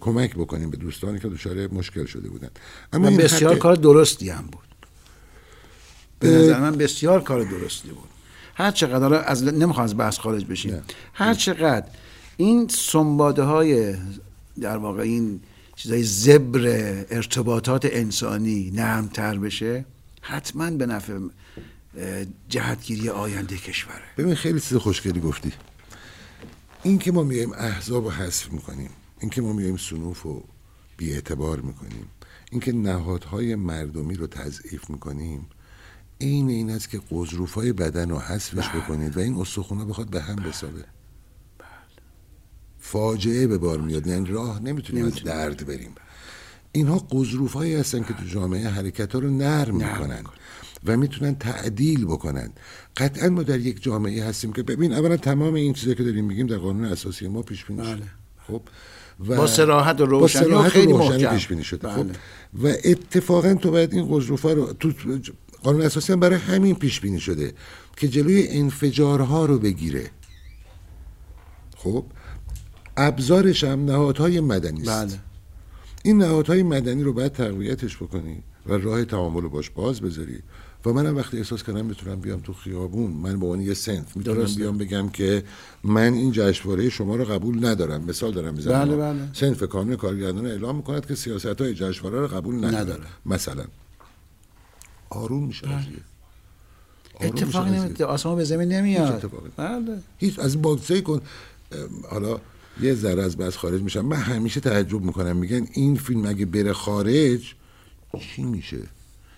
کمک بکنیم به دوستانی که دچار مشکل شده بودن. اما بسیار کار درستی هم بود. به نظر من بسیار کار درستی بود. هر چقدر از نمی‌خوام از بحث خارج بشیم. هر چقدر این سنباده های در واقع این چیزای زبر ارتباطات انسانی نرمتر بشه حتما به نفع جهتگیری آینده کشوره. ببین خیلی چیز خوشگلی گفتی. این که ما میایم احزاب رو حذف می‌کنیم این که ما میایم سنوف رو بیاعتبار می‌کنیم این که نهادهای مردمی رو تضعیف می‌کنیم این این است که قضروف های بدن رو حذفش بله. بکنید و این استخونه بخواد به هم بسابه. فاجعه به بار میاد یعنی راه نمی‌تونیم از درد بریم اینها قضروف هایی هستن که تو جامعه حرکت ها رو نرم می‌کنن و می‌تونن تعدیل بکنن قطعا ما در یک جامعه هستیم که ببین اولا تمام این چیزا که داریم میگیم در قانون اساسی ما پیش بینی بله. خب و با سراحت و روشنی خیلی روشنی پیش بینی شده خب بله. و اتفاقا تو باید این قضروفا رو تو قانون اساسی هم برای همین پیش بینی شده که جلوی انفجارها رو بگیره. خب ابزارش هم نهادهای مدنی است. بله. این نهادهای مدنی رو باید تقویتش بکنی و راه تعامل رو باش باز بذاری. و منم وقتی احساس کردم می‌تونم بیام تو خیابون من به عنوان یه سنف می‌تونم بیام بگم که من این جشنواره شما رو قبول ندارم. مثال دارم می‌زنم. بله بله. سنف کانون کارگردان اعلام می‌کند که سیاست های جشنواره رو قبول نداره, مثلا. آروم میشه بله. اتفاقی نمیده آسمان به زمین نمیاد. بله. هیچ از باکسه کن حالا یه ذره از بس خارج میشم. من همیشه تعجب می‌کنم. میگن این فیلم اگه بره خارج چی میشه؟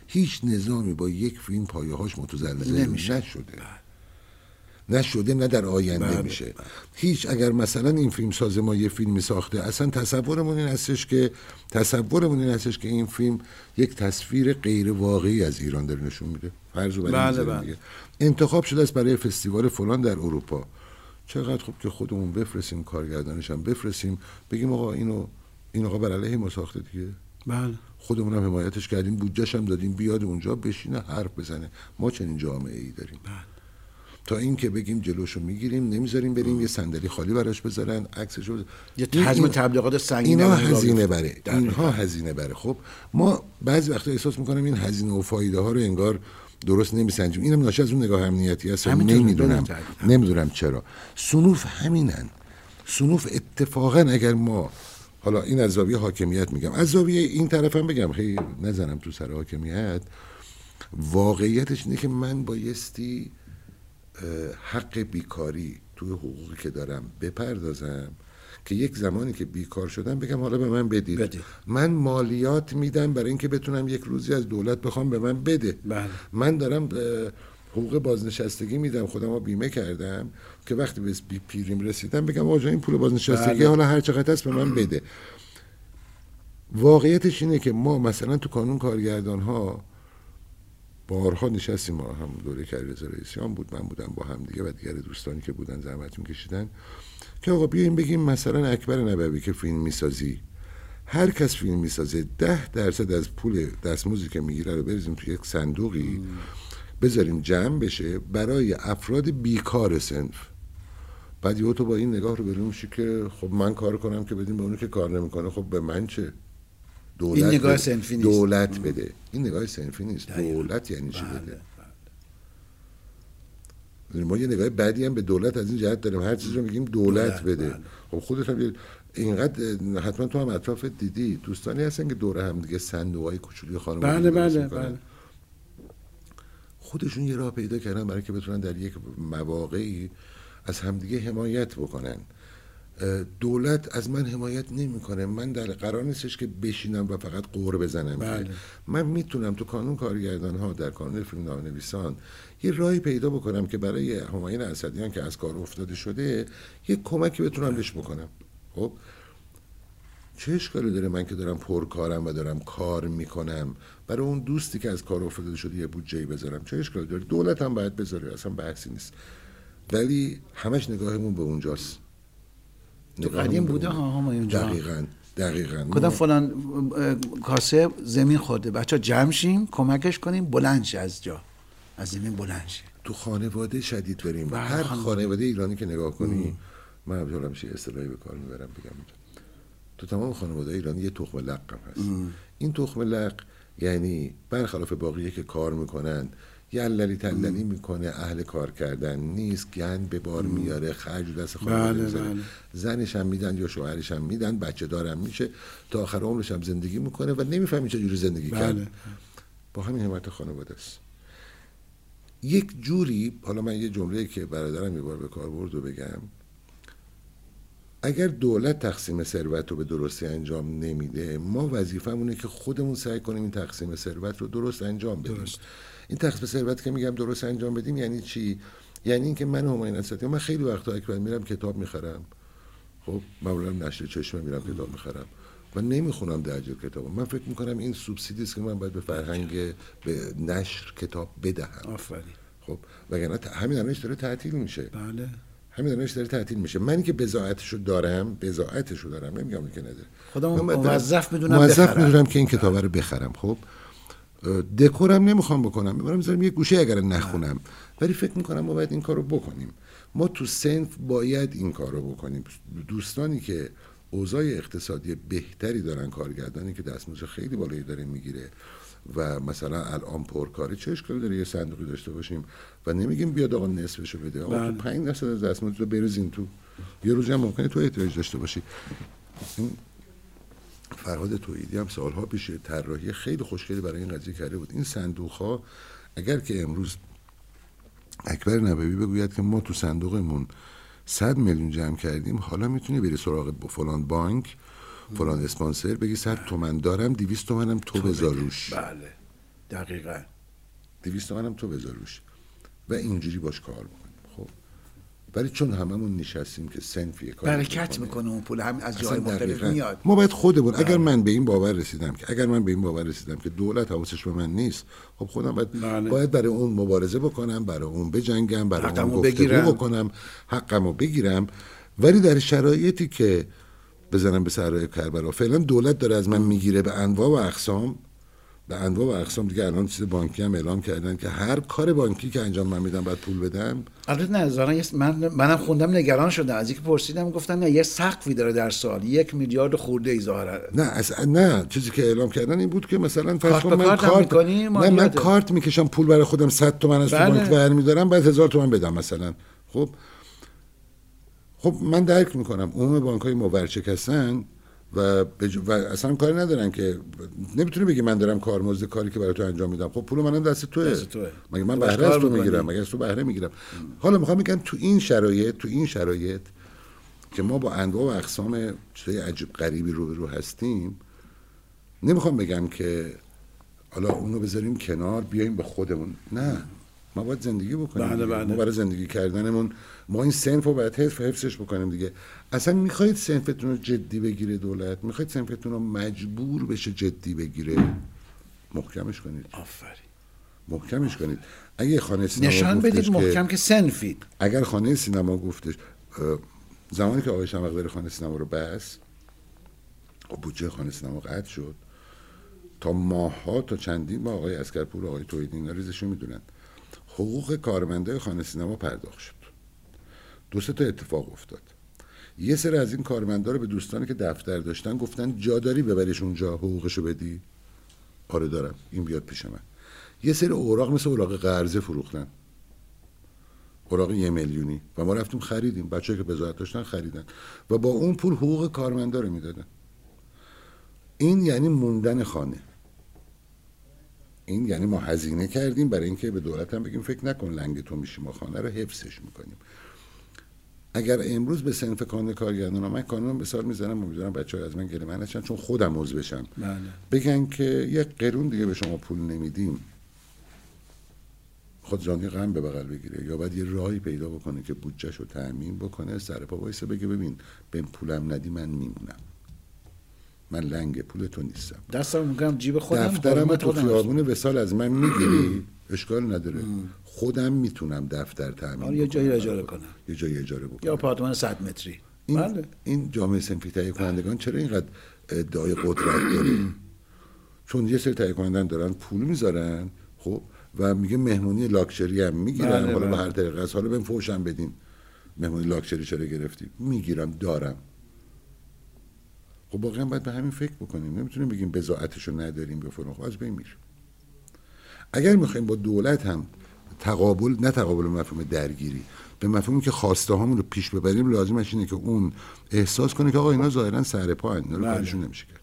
هیچ نظامی با یک فیلم پایه هاش متزلزل نمیشه. نشده نشده نه در آینده بله، میشه. هیچ اگر مثلا این فیلم ساز ما یه فیلمی ساخته اصلا تصورمون این هستش که تصورمون این هستش که این فیلم یک تصویر غیر واقعی از ایران داره نشون میده. فرض بله بله. انتخاب شده است برای فستیوال فلان در اروپا. چقدر خوب که خودمون بفرستیم کارگردانش هم بفرستیم بگیم آقا اینو این آقا بر علیه ما ساخته دیگه. بله. خودمون هم حمایتش کردیم بودجهش هم دادیم بیاد اونجا بشینه حرف بزنه. ما چنین جامعه ای داریم. بله. تا اینکه بگیم جلوشو می‌گیریم نمی‌ذاریم بریم یه صندلی خالی براش بذارن عکسشو یه حجم تبلیغات سنگین اینا هزینه بره. اینها هزینه بره. خب ما بعضی وقتا احساس می‌کنم این هزینه و فایده ها رو انگار درست نمیسنجیم. اینم ناشی از اون نگاه امنیتی هست نمی‌دونم. نمی‌دونم چرا. سنوف همینن. سنوف اتفاقا اگر ما حالا این از زاویه حاکمیت میگم. از زاویه این طرفم بگم. خیلی نزنم تو سر حاکمیت. واقعیتش اینه که من بایستی حق بیکاری توی حقوقی که دارم بپردازم که یک زمانی که بیکار شدم بگم حالا به من بدید. من مالیات میدم برای اینکه بتونم یک روزی از دولت بخوام به من بده. بله. من دارم حقوق بازنشستگی میدم. خودم بیمه کردم که وقتی به پیریم رسیدم بگم آجا این پول بازنشستگی بله. حالا هر چقدر هست به من بده. واقعیتش اینه که ما مثلا تو کانون کارگردان ها بارها نشستیم ما هم دوره رضا رئیسیان بود من بودم با هم دیگه و دیگر دوستانی که بودن زحمت میکشیدن که آقا بیایم بگیم مثلا اکبر نبوی که فیلم می‌سازی. هر کس فیلم می‌سازه ده درصد از پول دستموزی که می‌گیره رو بریزیم تو یک صندوقی. بذاریم جمع بشه برای افراد بیکار سنف. بعد یه تو با این نگاه رو بریم که خب من کار کنم که بدیم به اونو که کار نمی‌کنه خب به من چه؟ دولت این نگاه سنفی نیست. دولت بده. این نگاه سنفی نیست. دولت یعنی چی بله، بده؟ بله. ما یه نگاه بعدی هم به دولت از این جهت داریم. هر چیزی رو میگیم دولت, بده. بله. خب خودت هم اینقدر حتما تو هم اطراف دیدی. دوستانی هستن که دوره هم دیگه صندوق های کوچولی خانم بله بله بله. خودشون یه راه پیدا کردن برای که بتونن در یک مواقعی از همدیگه حمایت بکنن. دولت از من حمایت نمی‌کنه. من در قرار نیستش که بشینم و فقط قور بزنم. بله. من می‌تونم تو کانون کارگردان ها در کانون فیلم نویسان یه راهی پیدا بکنم که برای هماین اسدیان که از کار افتاده شده یه کمکی بتونم بهش بکنم. خب؟ چه اشکالی داره من که دارم پرکارم و دارم کار می‌کنم؟ برای اون دوستی که از کار افتاده شده یه بودجه بذارم. چه اشکالی داره؟ دولت هم باید بذاره اصلا بحثی نیست. ولی همش نگاهمون به اونجاست. تو قدیم بوده؟ ها همایون جان دقیقا دقیقا. کدام فلان کاسه زمین خورده. بچه جمع شیم کمکش کنیم بلند شه از جا. از زمین بلند شه. تو خانواده شدید بریم. بله، هر خانواده. خانواده ایرانی که نگاه کنی من همجور همیشه اصطلاحی به کار می‌برم بگم. تو تمام خانواده ایرانی یه تخم لق هم هست. این تخم لق یعنی برخلاف باقیه که کار می‌کنن یللی تللی می‌کنه اهل کار کردن نیست گند به بار میاره خرج دست خانواده بله،. بله. زنش هم میدن یا شوهرش هم میدن بچه دارم میشه تا آخر عمرش هم زندگی می‌کنه و نمی‌فهمی چجوری زندگی بله. کرد با همین حمایت خانواده است یک جوری حالا من یه جمله که برادرم یه بار به کار برد و بگم اگر دولت تقسیم ثروت رو به درستی انجام نمیده ما وظیفمونه که خودمون سعی کنیم این تقسیم ثروت رو درست انجام بدیم درست. این تقسیم ثروت که میگم درست انجام بدیم یعنی چی؟ یعنی اینکه من هماین اساتی من خیلی وقتا اکبر میرم کتاب می‌خرم. خب معمولا نشر چشمه میرم کتاب می‌خرم. و نمی‌خونم درجه کتاب. من فکر می‌کنم این سوبسیدی است که من باید به فرهنگ به نشر کتاب بدهم. آفرین. خب وگرنه همین الانش داره تعطیل میشه. بله. همین الانش داره تعطیل میشه. من که بزاعتشو دارم بزاعتشو دارم نمیگم که نداره برم- موظف می‌دونم موظف. می‌دونم که این کتاب رو بخرم. خب دکورم نمی‌خوام بکنم. می‌برم می‌ذارم یه گوشه اگر نخونم. ولی فکر می‌کنم ما باید این کار رو بکنیم. ما تو سنف باید این کار رو بکنیم. دوستانی که اوضاع اقتصادی بهتری دارن کارگردانی که دستمزد خیلی بالایی داره می‌گیره و مثلا الان پرکاری چه اشکالی داره یه صندوقی داشته باشیم و نمیگیم بیاد آقا نصفشو بده. آقا بله. تو 5 درصد از دستمزد رو بریزین تو. یه روزی هم ممکنه تو احتیاج داشته باشی. این فرهاد توحیدی هم سالها پیش طراحی خیلی خوشگلی برای این قضیه کرده بود. این صندوق ها اگر که امروز اکبر نبوی بگوید که ما تو صندوقمون 100 میلیون جمع کردیم حالا می‌تونی بری سراغ فلان بانک فلان اسپانسر بگی 100 تومن دارم 200 تومنم تو بذار روش. بله. دقیقا. 200 تومنم تو بذار روش. و اینجوری باش کار خب ولی چون هممون نشستیم که سنف یه کاری برکت. می‌کنه اون پول هم از جای مختلف. میاد ما باید خودمون اگر من به این باور رسیدم که اگر من به این باور رسیدم که دولت حواسش به من نیست خب خودم باید, بله. باید برای اون مبارزه بکنم برای اون بجنگم برای اون گفتگو بگیرم. بکنم حقمو بگیرم ولی در شرایطی که بزنم به سرای کربلا فعلا دولت داره از من می‌گیره به انواع و اقسام به انواع و اقسام دیگه الان چیز بانکی هم اعلام کردن که هر کار بانکی که انجام من میدم باید پول بدم. البته نه من منم خوندم نگران شدم. از اینکه پرسیدم گفتن نه یه سقفی داره در سال. یک میلیارد خورده ای ظاهرا. نه اصلا نه چیزی که اعلام کردن این بود که مثلا فرض کارت کن من کارت؟ نه من. کارت می‌کشم پول برای خودم 100 تومن از بله. بانک برمیدارم بعد هزار تومن بدم مثلا. خب؟ خب من درک می‌کنم. عموم بانک های مورچکستن و, بج... و اصلا کاری ندارن که نمی‌تونه بگی من دارم کارمزد کاری که برای تو انجام میدم. خب پول منم دست توه. دست توه. مگه من بهره از تو. می‌گیرم؟ مگه از تو بهره می‌گیرم؟ حالا می‌خوام بگم تو این شرایط تو این شرایط که ما با انواع و اقسام چیزای عجیب غریبی رو رو هستیم نمی‌خوام بگم که حالا اونو بذاریم کنار بیایم به خودمون. نه. ما باید زندگی بکنیم بله،. بله. ما برای زندگی کردنمون ما این سنف رو باید حفظ حفظش بکنیم دیگه. اصلا می‌خواید سنفتون رو جدی بگیره دولت؟ می‌خواید سنفتون رو مجبور بشه جدی بگیره؟ محکمش کنید. آفرین. محکمش کنید. اگه خانه سینما نشان بدید محکم که سنفید. اگر خانه سینما گفتش زمانی که آقای شمقدر خانه سینما رو بس و بودجه خانه سینما قطع شد. تا ماهها تا چندین ماه آقای اسکرپور و آقای توحیدی اینا ریزشو می‌دونن. حقوق کارمنده خانه سینما پرداخت شد. دو تا اتفاق افتاد. یه سر از این کارمندا رو به دوستانی که دفتر داشتن گفتن جا داری ببریش اونجا حقوقشو بدی؟ آره دارم این بیاد پیش من. یه سری اوراق مثل اوراق قرضه فروختن. اوراق یه میلیونی. و ما رفتیم خریدیم. بچه که بزاعت داشتن خریدن. و با اون پول حقوق کارمندا رو می‌دادن. این یعنی موندن خانه. این یعنی ما هزینه کردیم برای اینکه به دولت هم بگیم فکر نکن لنگ تو میشیم ما خانه رو حفظش می‌کنیم. اگر امروز به سنف کانون کارگردان من کانون مثال می‌زنم امیدوارم بچه های از من گله من نشن چون خودم عضو بشم. بله. بگن که یک قرون دیگه به شما پول نمیدیم. خود جانی غم به بغل بگیره. یا باید یه راهی پیدا بکنه که بودجهش رو تأمین بکنه سر پا وایسه بگه ببین به پولم ندی من میمونم. من لنگ پول تو نیستم. دستم می‌کنم جیب خودم دفترم تو خیابون وسال از من می‌گیری؟ اشکال نداره. خودم می‌تونم دفتر تأمین آره، یه جایی. اجاره کنم. یه جایی اجاره بکنم. یا آپارتمان 100 متری. این, بله. این جامعه سنفی تهیه کنندگان چرا اینقدر ادعای قدرت داره؟ چون یه سری تهیه کنندگان دارن پول می‌ذارن خب و میگه مهمونی لاکچری هم می‌گیرم بله، حالا به بله. هر طریقه حالا بهم فوشم بدین. مهمونی لاکچری چرا گرفتی؟ می‌گیرم دارم. خب واقعا باید به همین فکر بکنیم. نمی‌تونیم بگیم بزاعتش رو نداریم یا فلان. خب از بین میره. اگر می‌خوایم با دولت هم تقابل نه تقابل مفهوم درگیری به مفهومی که خواسته هامون رو پیش ببریم لازمش اینه که اون احساس کنه که آقا اینا ظاهرا سر پا اینا رو بله. کارشون نمیشه کرد.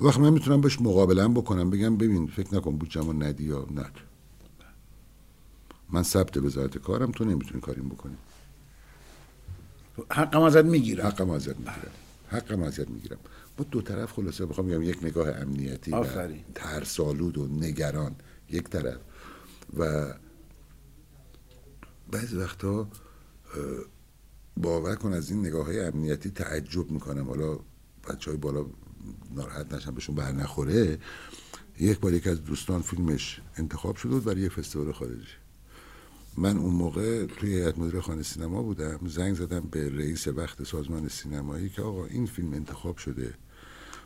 وقت من می‌تونم باش مقابله بکنم بگم ببین فکر نکن بودجه‌مو ندی یا نه. من ثبت وزارت کارم تو نمی‌تونی کاریم بکنی. حقم ازت می‌گیرم. حقم ازت می‌گیرم. حقم ازت می‌گیرم. با دو طرف خلاصه بخوام بگم یک نگاه امنیتی و آفرین. ترسالود و نگران. یک طرف. و بعضی وقتا اه، باور کن از این نگاه های امنیتی تعجب می‌کنم. حالا بچه های بالا ناراحت نشن بهشون بر نخوره. یک بار یک از دوستان فیلمش انتخاب شده بود برای یه فستیوال خارجی. من اون موقع توی هیئت مدیره خانه سینما بودم. زنگ زدم به رئیس وقت سازمان سینمایی که آقا این فیلم انتخاب شده.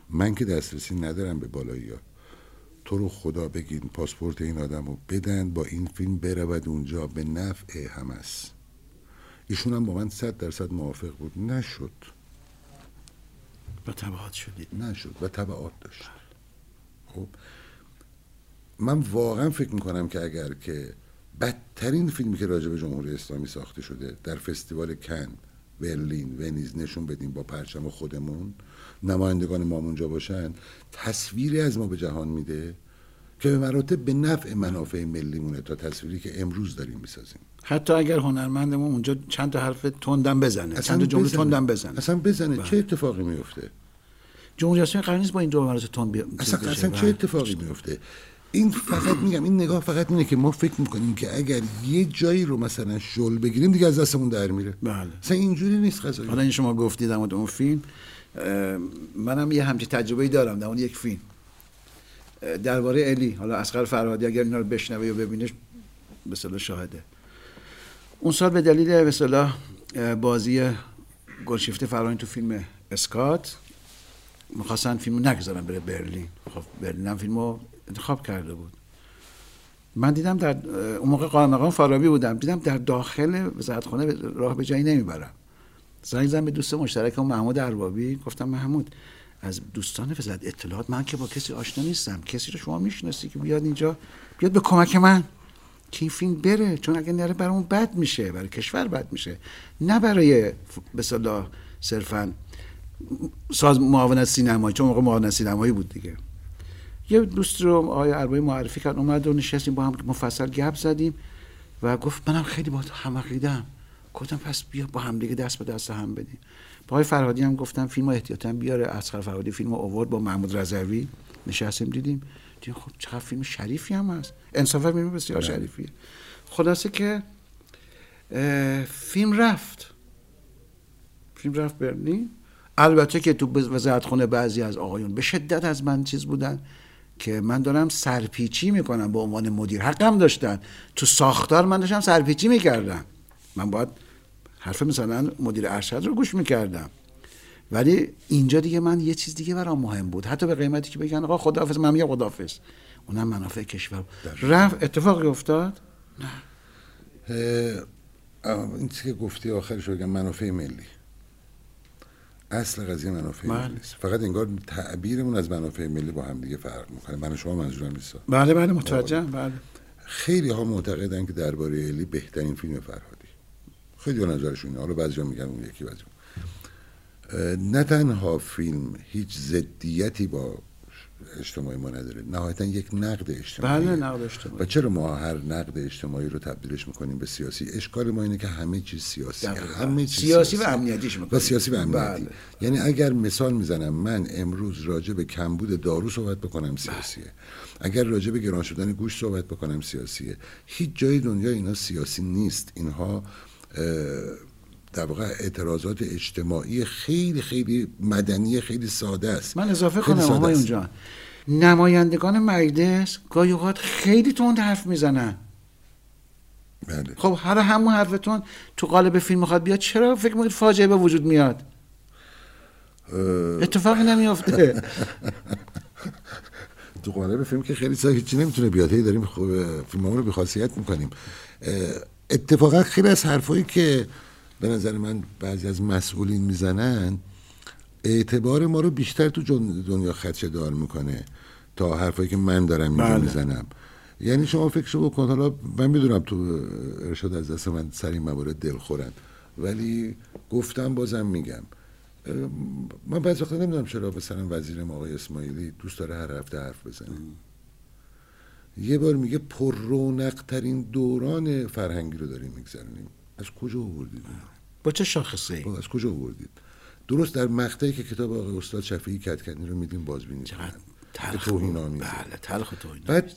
من که دسترسی ندارم به بالایی ها. تو رو خدا بگین پاسپورت این آدم رو بدن با این فیلم برود اونجا به نفع هم است. ایشون هم با من صد درصد موافق بود. نشد. با تبعات شدید. نشد. و تبعات داشت. خب من واقعا فکر می‌کنم که اگر که بدترین فیلمی که راجع به جمهوری اسلامی ساخته شده در فستیوال کن برلین ونیز نشون بدیم با پرچم خودمون نمایندگان ما اونجا باشن تصویری از ما به جهان میده که به مراتب به نفع منافع ملیمونه تا تصویری که امروز داریم می‌سازیم حتی اگر هنرمندمون اونجا چند تا حرف تندم بزنه چند تا جمله. تندم بزنه اصلا بزنه بله. چه اتفاقی میفته جمهوری اسلامی قرار نیست با این جملات تند بیا اصلا. اصلا چه اتفاقی میفته این فقط میگم این نگاه فقط اینه که ما فکر می‌کنیم که اگر یه جایی رو مثلا شل بگیریم دیگه از دستمون در میره. بله. اصلا اینجوری نیست قضیه حالا این شما گفتید در مورد اون فیلم منم یه همچین تجربه دارم در مورد یک فیلم. درباره الی حالا اسقر فرهادی اگر اینا رو بشنوه یا ببینه به شاهده. اون سال به دلیل به بازی گلشیفته فرهانی تو فیلم اسکات می‌خواستن فیلم نگذارن بره برلین. خب برلین هم فیلم رو انتخاب کرده بود. من دیدم در اون موقع قائم مقام فارابی بودم. دیدم در داخل وزارتخانه راه به جایی نمی‌برم زنگ زدم به دوست مشترکم محمود اربابی. گفتم محمود از دوستان وزارت اطلاعات من که با کسی آشنا نیستم. کسی رو شما می‌شناسی که بیاد اینجا بیاد به کمک من. که این فیلم بره چون اگه نره برامون بد میشه برای کشور بد میشه. نه برای به اصطلاح صرفا ساز معاونت سینمایی چون موقع معاونت سینمایی بود دیگه. یه دوست رو آقای اربایی معرفی کرد اومد و نشستیم با هم مفصل گپ زدیم و گفت منم خیلی با هم عقیدم گفتم پس بیا با هم دیگه دست به دست هم بدیم. با آقای فرهادی هم گفتم فیلم احتیاطا بیاره. اسقر فرهادی فیلم آورد با محمود رضوی. نشستیم دیدیم. دیدیم خب چقدر فیلم شریفی هم هست. انصافا فیلم بسیار شریفیه. خلاصه که فیلم رفت. فیلم رفت برلین. البته که تو وزارتخونه بعضی از آقایون به شدت از من چیز بودن که من دارم سرپیچی می‌کنم به عنوان مدیر. حقم داشتن. تو ساختار من داشتم سرپیچی می‌کردم. من باید حرف مثلا مدیر ارشد رو گوش می‌کردم. ولی اینجا دیگه من یه چیز دیگه برام مهم بود. حتی به قیمتی که بگن آقا خداحافظ من میگم خداحافظ. اونم منافع کشور رفت اتفاقی افتاد؟ اه، این چیزی که گفتی آخرش رو بگم منافع ملی. اصل قضیه منافع بله. ملی است فقط انگار تعبیرمون از منافع ملی با هم دیگه فرق می‌کنه. من و شما منظورم نیست. بله بله متوجهم. بله. خیلی ها معتقدن که درباره الی بهترین فیلم فرهادی. خیلی نظرشون. حالا بعضی میگن اون یکی بعضی نه تنها فیلم هیچ ضدیتی با اجتماعی ما نداره. نهایتا یک نقد اجتماعی. بله نقد اجتماعی. و چرا ما هر نقد اجتماعی رو تبدیلش می‌کنیم به سیاسی؟ اشکال ما اینه که همه چیز سیاسی. همه چیز سیاسی و امنیتیش می‌کنیم. و سیاسی و امنیتی. بله. یعنی اگر مثال می‌زنم من امروز راجع به کمبود دارو صحبت بکنم سیاسیه. اگر راجع به گران شدن گوشت صحبت بکنم سیاسیه. هیچ جای دنیا اینا سیاسی نیست. اینها در واقع اعتراضات اجتماعی خیلی خیلی مدنی خیلی ساده است. من اضافه کنم است. جان نمایندگان مجلس گاهی اوقات خیلی تند حرف می‌زنن. بله. خب هر همون حرفتون تو قالب فیلم می‌خواد بیاد چرا فکر می‌کنید فاجعه به وجود میاد؟ اتفاقی نمیافته. تو قالب فیلم که خیلی سا هیچی نمی‌تونه بیاد. هی داریم فیلم رو به خاصیت می‌کنیم. اتفاقا خیلی از حرفایی که به نظر من بعضی از مسئولین می‌زنن اعتبار ما رو بیشتر تو دنیا خدشه دار می‌کنه تا حرفایی که من دارم اینجا بله. می‌زنم. یعنی شما فکر بکن حالا من می‌دونم تو ارشاد از دست من سر این موارد دل خورن ولی گفتم بازم میگم. من بعضی وقتا نمی‌دونم چرا مثلا وزیر آقای اسماعیلی دوست داره هر هفته حرف بزنه. یه بار میگه پر رونق ترین دوران فرهنگی رو داریم میگذرونیم. از کجا آوردید؟ با چه شاخصه ای؟ از کجا آوردید؟ درست در مقطعی که کتاب آقای استاد شفیعی کتکنی رو میدیم بازبینی چقدر تلخ بله تلخ توهین بعد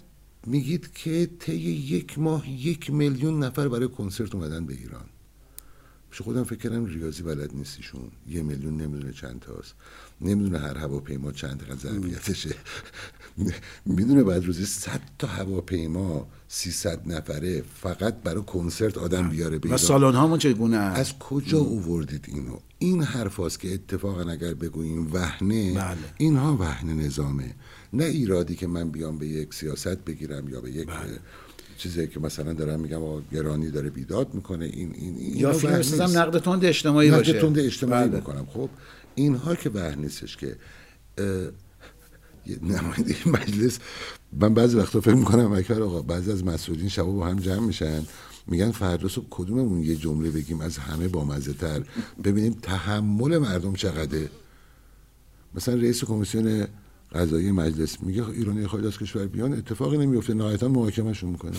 میگید که طی یک ماه یک میلیون نفر برای کنسرت اومدن به ایران. پیش خودم فکر کردم ریاضی بلد نیستیشون. یه میلیون نمی‌دونه چند تاست. نمی‌دونه هر هواپیما چند دقیقه ظرفیتشه. می‌دونه بعد روزی 100 تا هواپیما 300 نفره فقط برای کنسرت آدم بیاره به و سالن هامون چگونه از کجا اووردید اینو؟ این حرف که اتفاقا اگر بگوییم وحنه بله. اینها وحنه نظامه. نه ایرادی که من بیام به یک سیاست بگیرم یا به یک بله. چیزی که مثلا دارم میگم گرانی داره بیداد می‌کنه این این, این یا فیلم نقد تند اجتماعی نقد باشه. تند اجتماعی بله. می‌کنم. خب اینها که وحن نیستش که نماینده مجلس من بعضی وقتا فکر می‌کنم اکبر آقا بعضی از مسئولین شبا با هم جمع میشن میگن فردا صبح کدوممون یه جمله بگیم از همه بامزه تر ببینیم تحمل مردم چقدره. مثلا رئیس کمیسیون قضایی مجلس. میگه ایرانی خارج از کشور بیان اتفاقی نمیفته. نهایتا محاکمهشون می‌کنه.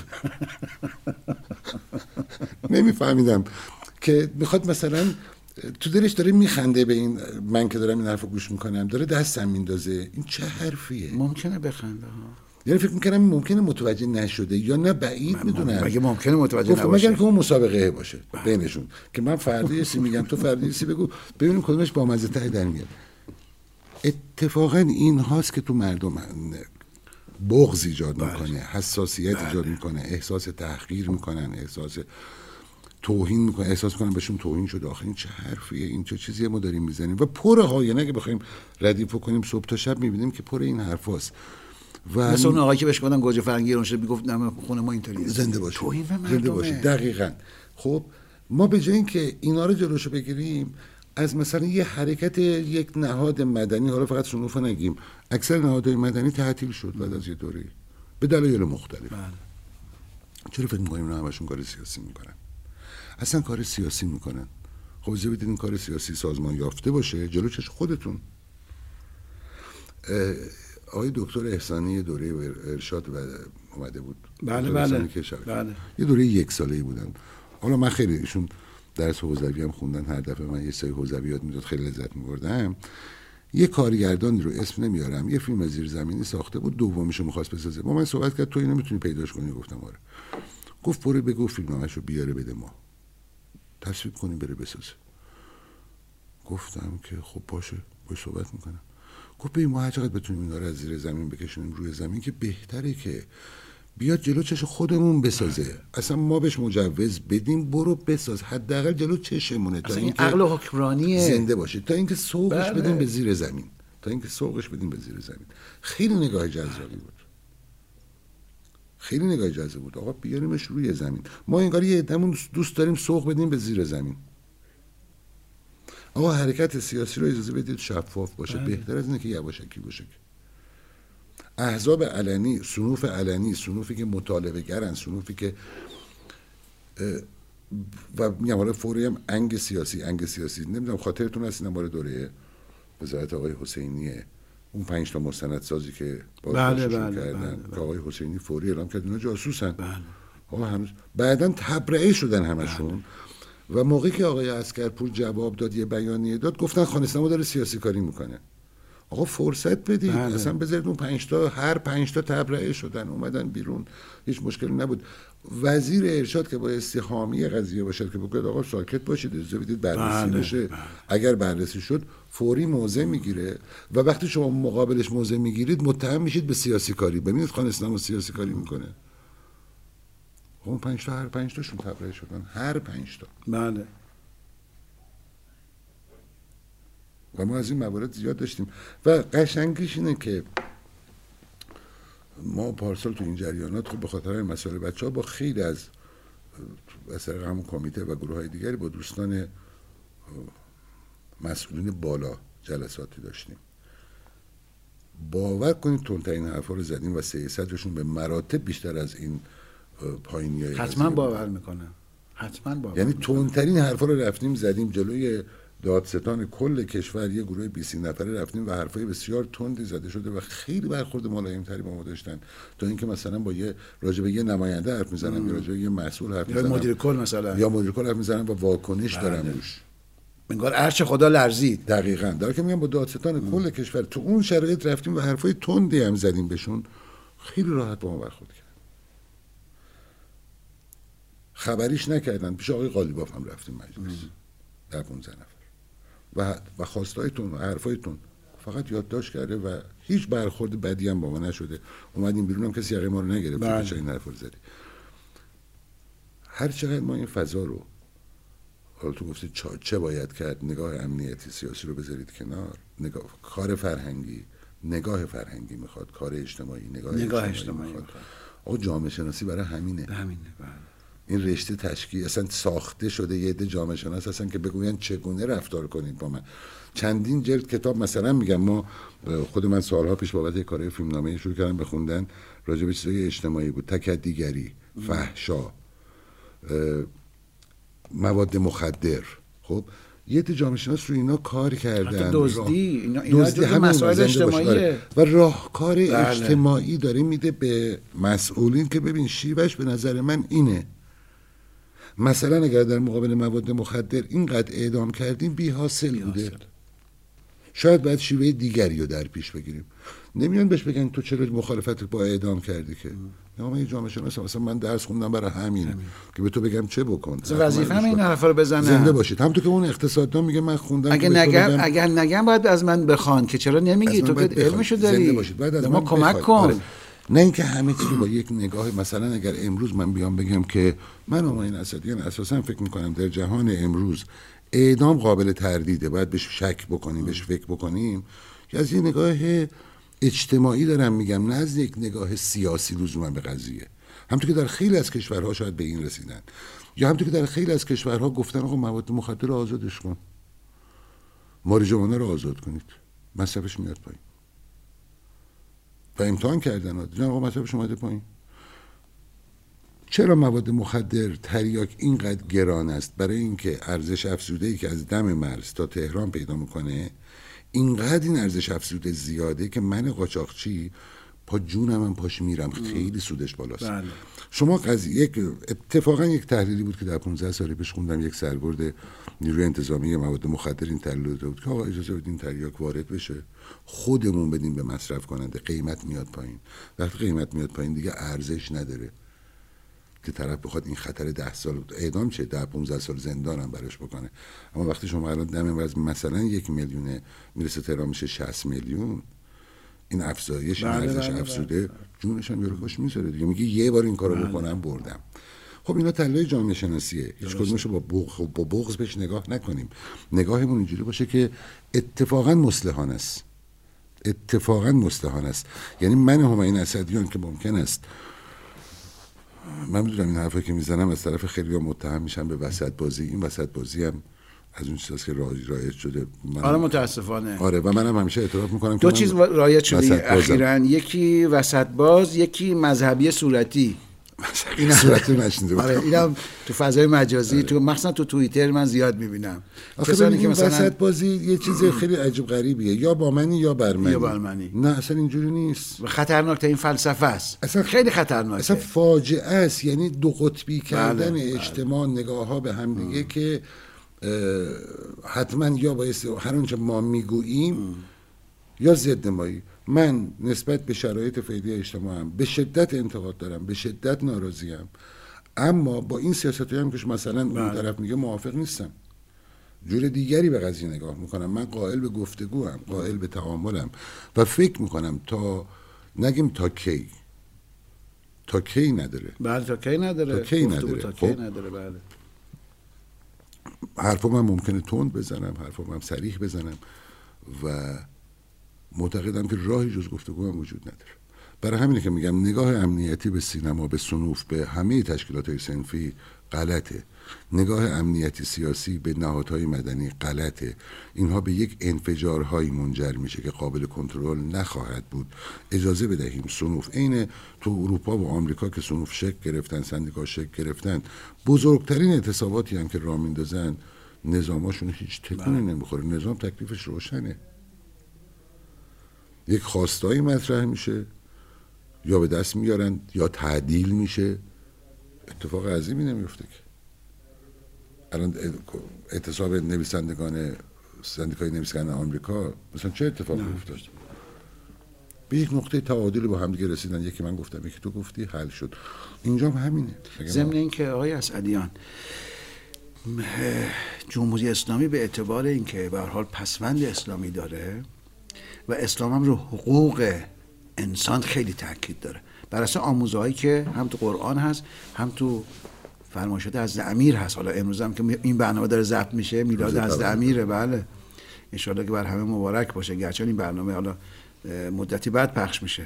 نمیفهمیدم که می‌خواد مثلا تو دلش داره میخنده به این من که دارم این حرف گوش می‌کنم داره دستم میندازه. این چه حرفیه؟ ممکنه بخنده ها. یعنی فکر می‌کنم ممکنه متوجه نشده یا نه بعید می‌دونم. مگه ممکنه متوجه نباشه؟ مگر که اون مسابقه باشه بله. بینشون که من فردی سی میگم تو فردی سی بگو ببینیم کدومش با مزه در میاد. اتفاقا این هاست که تو مردم بغض ایجاد بله. می‌کنه حساسیت بله. ایجاد می‌کنه احساس تحقیر می‌کنن احساس توهین می‌کنه احساس می‌کنن بهشون توهین شده. آخه این چه حرفیه؟ این چه چیزیه ما داریم می‌زنیم؟ و پر های اگه بخوایم ردیف کنیم صبح تا شب می‌بینیم که پر این حرفاست و مثل اون آقایی که بهش گفتن گوجه فرنگی رو شد می‌گفت نه خونه ما اینطوریه. زنده باشه زنده باشه دقیقاً. خب ما به جای اینکه اینا رو جلوشو بگیریم از مثلا یه حرکت یک نهاد مدنی حالا فقط شنوفا نگیم اکثر نهادهای مدنی تعطیل شد بعد از یه دوره به دلایل مختلف. بله. چرا فکر می‌کنیم نه همشون کار سیاسی می‌کنن؟ اصلا کار سیاسی می‌کنن. خب بدید این کار سیاسی سازمان یافته باشه جلو چش خودتون. آقای دکتر احسانی دوره ارشاد و اومده بود. بله بله. بله. یه دوره یک ساله بودن. حالا من خیلی ایشون درس حوزوی هم خوندن هر دفعه من یه سری حوزویات می‌داد خیلی لذت میبردم. یه کارگردانی رو اسم نمیارم یه فیلم زیر زمینی ساخته بود دومیشو می‌خواست بسازه. با من صحبت کرد تو اینو می‌تونی پیداش کنی؟ گفتم آره. گفت برو بگو فیلمنامه‌شو بیاره بده ما. تصویب کنیم بره بسازه. گفتم که خب باشه باش صحبت می‌کنم. گفت به ما هر چقدر بتونیم اینا رو از زیر زمین بکشونیم روی زمین که بهتره که بیاد جلو چش خودمون بسازه. اصلا ما بهش مجوز بدیم برو بساز. حداقل جلو چشمونه. تا این عقل و حکمرانی زنده باشه. تا اینکه سوقش بله. بدیم به زیر زمین. تا اینکه سوقش بدیم به زیر زمین. خیلی نگاه جذابی بود. خیلی نگاه جذاب بود. آقا بیاریمش روی زمین. ما انگار یه عدهمون دوست داریم سوق بدیم به زیر زمین. آقا حرکت سیاسی رو اجازه بدید شفاف باشه. بله. بهتر از اینه که یواشکی باشه. احزاب علنی سنوف علنی سنوفی که مطالبه گرن سنوفی که و میگم حالا فوری هم انگ سیاسی انگ سیاسی نمی‌دونم خاطرتون هست این دوره وزارت آقای حسینیه اون پنج تا مستند سازی که بله بله, کردن بله, بله. آقای حسینی فوری اعلام کرد اینا جاسوسن بله. هنوز بعدا تبرئه شدن همشون بله. و موقعی که آقای عسگرپور جواب داد یه بیانیه داد گفتن خانه داره سیاسی کاری می‌کنه آقا فرصت بدید. بله. اصلا بذارید اون پنج تا هر پنج تا تبرئه شدن اومدن بیرون. هیچ مشکلی نبود. وزیر ارشاد که بایستی حامی قضیه باشد که بگید آقا ساکت باشید اجازه بدید بررسی بله. بشه. بله. اگر بررسی شد فوری موضع می‌گیره و وقتی شما مقابلش موضع می‌گیرید متهم میشید به سیاسی کاری. ببینید خانه سینما سیاسی کاری می‌کنه. اون پنج تا هر پنج تاشون تبرئه شدن. هر پنج تا. بله. و ما از این موارد زیاد داشتیم. و قشنگیش اینه که ما پارسال تو این جریانات خب به خاطر این مسائل بچه ها با خیلی از از همون کمیته و گروه های دیگری با دوستان مسئولین بالا جلساتی داشتیم. باور کنید تندترین حرفا رو زدیم و سه صدرشون به مراتب بیشتر از این پایینی حتما باور می‌کنم. حتما باور یعنی تندترین حرفا رو رفتیم زدیم جلوی دادستان کل کشور یه گروه 20 نفره رفتیم و حرفای بسیار تندی زده شده و خیلی برخورد ملایم تری با ما داشتن. تا اینکه مثلا با یه راجع به یه نماینده حرف می‌زنن یا راجع به یه مسئول حرف می‌زنن. یا مدیر کل مثلا. یا مدیر کل حرف می‌زنن و واکنش بله. دارن روش. انگار ارچ خدا لرزید. دقیقا. داره که میگم با دادستان کل کشور تو اون شرایط رفتیم و حرفای تندی هم زدیم بهشون. خیلی راحت با ما برخورد کردن. خبریش نکردن. پیش آقای قالیباف هم رفتیم مجلس. در 15 نفر. و و خواستایتون و حرفایتون فقط یادداشت کرده و هیچ برخورد بدی هم با ما نشده. اومدیم بیرون هم کسی یقه ما رو نگرفت بله. چه این حرف رو زدی. هر چقدر ما این فضا رو حالا تو گفتی چه باید کرد؟ نگاه امنیتی سیاسی رو بذارید کنار. نگاه کار فرهنگی نگاه فرهنگی می‌خواد کار اجتماعی نگاه, نگاه اجتماعی, اجتماعی می‌خواد. می‌خواد. آقا جامعه شناسی برای همینه. همینه بله. این رشته تشکیل اصلا ساخته شده یه عده جامعه شناس هستن که بگوین چگونه رفتار کنید با من. چندین جلد کتاب مثلا میگم ما خود من سالها پیش بابت کارهای فیلمنامه شروع کردم به خوندن راجع به چیزای اجتماعی بود. تکدیگری فحشا مواد مخدر. خب یه عده جامعه شناس رو اینا کار کردن. دزدی، اینا- اینا دزدی همین مسائل. آره. و راهکار بله. اجتماعی داره میده به مسئولین که ببین شیوهش به نظر من اینه. مثلا اگر در مقابل مواد مخدر اینقدر اعدام کردیم بی حاصل بوده حاصل. شاید باید شیوه دیگری رو در پیش بگیریم نمیان بهش بگن تو چرا مخالفت با اعدام کردی که نه من یه جامعه شناسم مثلا من درس خوندم برای همین که به تو بگم چه بکن وظیفه هم این. حرفا رو بزنن زنده باشید همونطور که اون اقتصاددان میگه من خوندم اگه تو نگم بگم اگر نگم باید از من بخوان که چرا نمیگی تو که. علمشو زنده داری باشید. باید از ما من کمک بخواید. کن آره. نه اینکه همه رو با یک نگاه مثلا اگر امروز من بیام بگم که من این اسدیان اساسا فکر می‌کنم در جهان امروز اعدام قابل تردیده باید بهش شک بکنیم بهش فکر بکنیم. که از یه نگاه اجتماعی دارم میگم نه از یک نگاه سیاسی لزوما به قضیه. همونطور که در خیلی از کشورها شاید به این رسیدن. یا همونطور که در خیلی از کشورها گفتن آقا مواد مخدر آزادش کن. ماریجوانا رو آزاد کنید. مصرفش میاد پایین. و امتحان کردن. دیدن آقا مصرفش اومده پایین. چرا مواد مخدر تریاک اینقدر گران است؟ برای اینکه ارزش افزوده ای که از دم مرز تا تهران پیدا می‌کنه اینقدر این ارزش افزوده زیاده که من قاچاقچی پا جونم هم پاش میرم. خیلی سودش بالاست. بله. شما قضیه یک اتفاقا یک تحلیلی بود که در 15 سال پیش خوندم یک سربرد نیروی انتظامی مواد مخدر این تحلیل داده بود که آقا اجازه بدین تریاک وارد بشه. خودمون بدیم به مصرف کننده. قیمت میاد پایین. وقتی قیمت میاد پایین دیگه ارزش نداره که طرف بخواد این خطر ده سال اعدام چه ده 15 سال زندان هم براش بکنه. اما وقتی شما الان دم مثلا یک میلیونه می‌رسه تهران میشه 60 میلیون این افزایش این بله، ارزش بله، افزوده جونش هم یارو خوش می‌ذاره دیگه. میگه یه بار این کارو بکنم بردم. خب اینا تله جامعه شناسیه. هیچ کدومش رو با بغض با بغض بهش نگاه نکنیم. نگاهمون اینجوری باشه که اتفاقا مصلحانه است. اتفاقا مصلحانه است. یعنی من همین اسدیان که ممکن است من می‌دونم این حرفا که می‌زنم از طرف خیلی متهم میشم به وسط بازی. این وسط بازی هم از اون چیزاست که رایج شده. من آره متاسفانه. آره و منم همیشه اعتراف می‌کنم دو چیز رایج شده. اخیرا یکی وسط باز یکی مذهبی صورتی. این صورت نشنیده آره. اینم تو فضای مجازی تو مخصوصا تو توییتر من زیاد می‌بینم. کسانی که مثلا وسط بازی یه چیز خیلی عجیب غریبیه. یا با منی یا بر منی. یا بر منی. نه اصلا اینجوری نیست. خطرناک این فلسفه است. اصلا- خیلی خطرناکه. اصلا فاجعه است. یعنی دو قطبی کردن بله. اجتماع نگاه ها به هم دیگه که حتما یا باید هر آنچه ما می‌گوییم یا ضد مایی من نسبت به شرایط فعلی اجتماعم به شدت انتقاد دارم به شدت ناراضیم. اما با این سیاست هم که مثلا اون بله. طرف میگه موافق نیستم. جور دیگری به قضیه نگاه می‌کنم. من قائل به گفتگو هم قائل به تعاملم و فکر می‌کنم تا نگیم تا کی. تا کی نداره. بله تا کی نداره. تا کی نداره. تا کی خب. نداره بله. حرفا من ممکنه تند بزنم حرفا من سریح بزنم و معتقدم که راهی جز گفتگو هم وجود نداره. برای همینه که میگم نگاه امنیتی به سینما به سنوف به همه تشکیلات های سنفی غلطه. نگاه امنیتی سیاسی به نهادهای مدنی غلطه. اینها به یک انفجارهایی منجر میشه که قابل کنترل نخواهد بود. اجازه بدهیم سنوف عین تو اروپا و آمریکا که سنوف شک گرفتن سندیکا شک گرفتن بزرگترین اعتصاباتی هم که راه میندازن نظاماشون هیچ تکونی نمی‌خوره. نظام تکلیفش روشنه. یک خواستایی مطرح میشه. یا به دست میارن یا تعدیل میشه. اتفاق عظیمی نمیفته که. الان اعتصاب نویسندگان سندیکای نویسندگان آمریکا مثلا چه اتفاقی افتاد به یک نقطه تعادلی با همدیگه رسیدن. یکی من گفتم یکی تو گفتی حل شد. اینجا هم همینه. ضمن اینکه آقای اسعدیان جمهوری اسلامی به اعتبار اینکه به هر حال پسوند اسلامی داره و اسلام هم رو حقوق انسان خیلی تاکید داره. بر اساس آموزهایی که هم تو قرآن هست هم تو فرمایشات از امیر هست. حالا امروز هم که این برنامه داره ضبط میشه میلاد از. امیره بله. انشالله که بر همه مبارک باشه. گرچه این برنامه حالا مدتی بعد پخش میشه.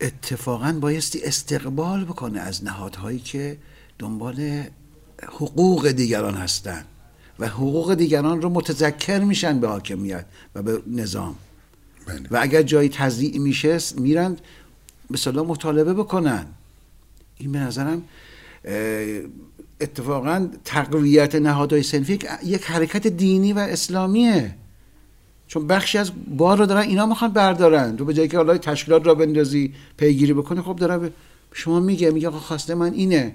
اتفاقا بایستی استقبال بکنه از نهادهایی که دنبال حقوق دیگران هستند و حقوق دیگران رو متذکر میشن به حاکمیت و به نظام. بله. و اگر جایی تضییع میشه میرن به صلاح مطالبه بکنن. این به نظرم اتفاقا تقویت نهادهای سنفی یک- حرکت دینی و اسلامیه. چون بخشی از بار رو دارن اینا می‌خوان بردارن. تو به جایی که حالا تشکیلات را بندازی پیگیری بکنی خب داره به شما میگه میگه آقا خواسته من اینه.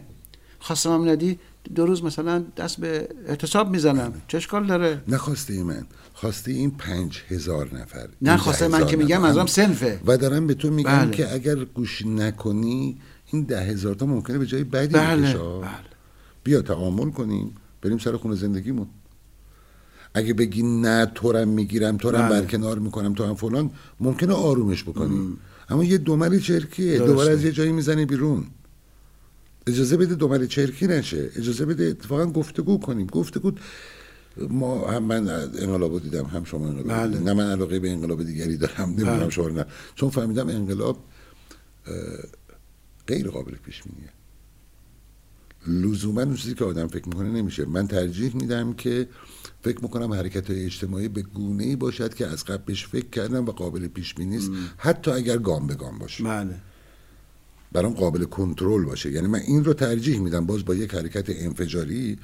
خواسته من ندی دو روز مثلا دست به اعتصاب می‌زنم. چه اشکال داره؟ نخواسته من. خواسته این پنج هزار نفر. نه، این خواسته ده من که میگم. منظورم صنفه. و دارم به تو میگم بله. که اگر گوش نکنی این ده هزار تا ممکنه به جای بدی بله. بله بیا تعامل کنیم بریم سر خونه زندگیمون اگه بگی نه تورم می‌گیرم تورم بله. برکنار می‌کنم تو هم فلان ممکنه آرومش بکنی اما یه دوملی چرکیه درسته. دوباره از یه جایی می‌زنی بیرون اجازه بده دوملی چرکی نشه اجازه بده اتفاقا گفتگو کنیم گفتگو ما هم من انقلاب دیدم هم شما انقلاب بله. نه من علاقه به انقلاب دیگری دارم نمی‌دونم بله. شما نه چون فهمیدم انقلاب غیر قابل پیش بینیه. لزوما اون چیزی که آدم فکر می‌کنه نمیشه. من ترجیح میدم که فکر می‌کنم حرکت های اجتماعی به گونه ای باشد که از قبل بهش فکر کردم و قابل پیش بینی است حتی اگر گام به گام باشه. بله. برام قابل کنترل باشه. یعنی من این رو ترجیح میدم باز با یک حرکت انفجاری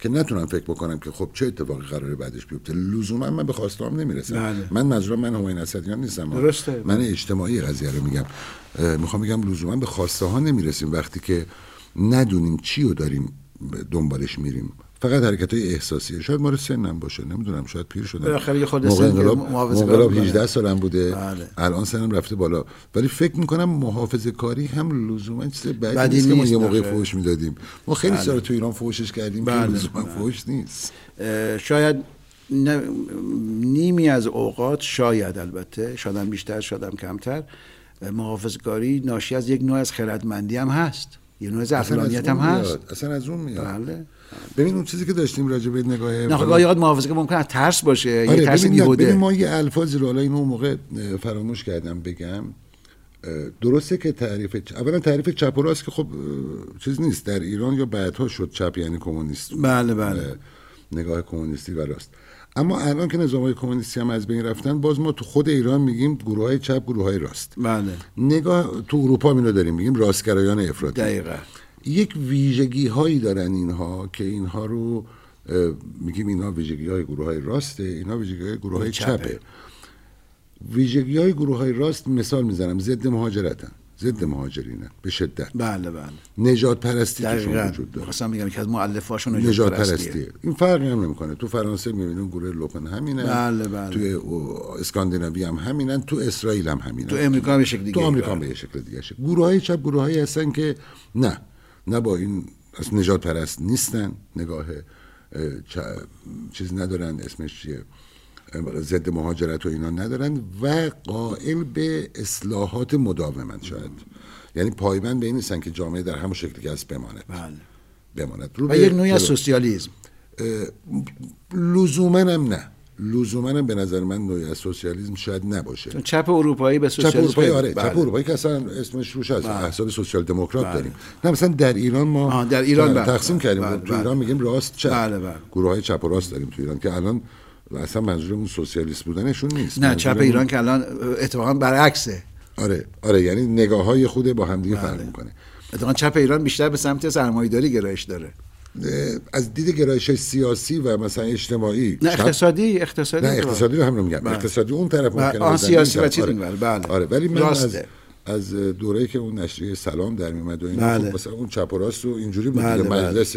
که نتونم فکر بکنم که خب چه اتفاقی قراره بعدش بیفته. لزوما من به خواستام نمی‌رسم. بله. من منظورم من همین اسدیان نیستم. درسته. من اجتماعی قضیه رو میگم. می‌خوام بگم لزوما به خواسته ها نمی‌رسیم. وقتی که ندونیم چی رو داریم دنبالش میریم. فقط حرکت های احساسیه شاید مال سنم باشه. نمی‌دونم. شاید پیر شدم. بالاخره خورده موقع که انقلاب محافظه‌کار موقع انقلاب می‌کنه. 18 سالم بوده. بله. الان سنم رفته بالا. ولی فکر می‌کنم محافظه کاری هم لزوما چیز بدی نیست که ما یه موقع. فوش می‌دادیم. ما خیلی سال تو ایران فوشش کردیم که بله، لزوما بله. فوش نیست. شاید نیمی از اوقات شاید البته شادم بیشتر شادم کمتر محافظگاری ناشی از یک نوع از خردمندی هم هست. یه نوع از عقلانیت هم هست. اصلا از اون میاد. بله. ببین اون چیزی که داشتیم راجع به نگاه بالا- خب اوقات محافظه ممکن از ترس باشه یه آره ترس ببین, نه، ببین بیهوده ما یه الفاظی رو حالا اینو اون موقع فراموش کردم بگم. درسته که تعریف چ- اولا تعریف چپ و راست که خب چیز نیست. در ایران یا بعدها شد چپ یعنی کمونیست. بله بله. اه، نگاه کمونیستی و راست. اما الان که نظام های کمونیستی هم از بین رفتن باز ما تو خود ایران میگیم گروه های چپ گروه های راست. بله. نگاه تو اروپا اینو داریم میگیم راستگرایان افراطی. دقیقا. یک ویژگی هایی دارن اینها که اینها رو میگیم اینها ویژگی های گروه های راسته اینها ویژگی های گروه های چپه. چپه. ویژگی های گروه های راست مثال می‌زنم ضد مهاجرتن ضد مهاجرینن به شدت. بله بله. نجات پرستی دقیقا. وجود داره. خواستم بگم که از مؤلفهاشون نجات پرستیه این فرقی هم نمی‌کنه. تو فرانسه می‌بینیم گروه لوپن همینن بله، بله. توی او- اسکاندیناوی هم همینن. تو اسرائیل هم همینن. تو امریکا به شکل تو دیگه آمریکا هم به شکل دیگه گروه های چپ گروه هایی هستن که نه. نه با این از نجات پرست نیستن نگاه چیز ندارن اسمش چیه؟ ضد مهاجرت و اینا ندارن و قائل به اصلاحات مداومن شاید. یعنی پایبند به این نیستن که جامعه در همون شکلی که از بماند. بله. بماند. و یک نوعی از سوسیالیسم. لزوما هم نه. لزوما به نظر من نوعی از سوسیالیسم شاید نباشه چپ اروپایی به چپ سوسیالیسم اروپایی آره بله. چپ اروپایی که اصلا اسمش روش هست احزاب سوسیال دموکرات بله. داریم نه مثلا در ایران ما در ایران بله. تقسیم کردیم بله، تو بله. ایران میگیم راست چپ بله، بله. گروه های چپ و راست داریم تو ایران که الان اصلا منظورمون سوسیالیست بودنشون نیست نه چپ ایران که الان اتفاقا برعکسه آره آره یعنی نگاه های خود با همدیگه بله. فرق می‌کنه اتفاقا چپ ایران بیشتر به سمت سرمایه‌داری گرایش داره از دید گرایش سیاسی و مثلا اجتماعی نه اقتصادی اقتصادی نه اقتصادی رو هم رو میگم بله. اقتصادی اون طرف بله. ممکنه بزنه، سیاسی این و. چیز آره. بله. آره ولی من از. از دوره‌ای که اون نشریه سلام در میومد و اینا بله. خب مثلا اون چپ و راست و اینجوری بود بله،. بله. مجلس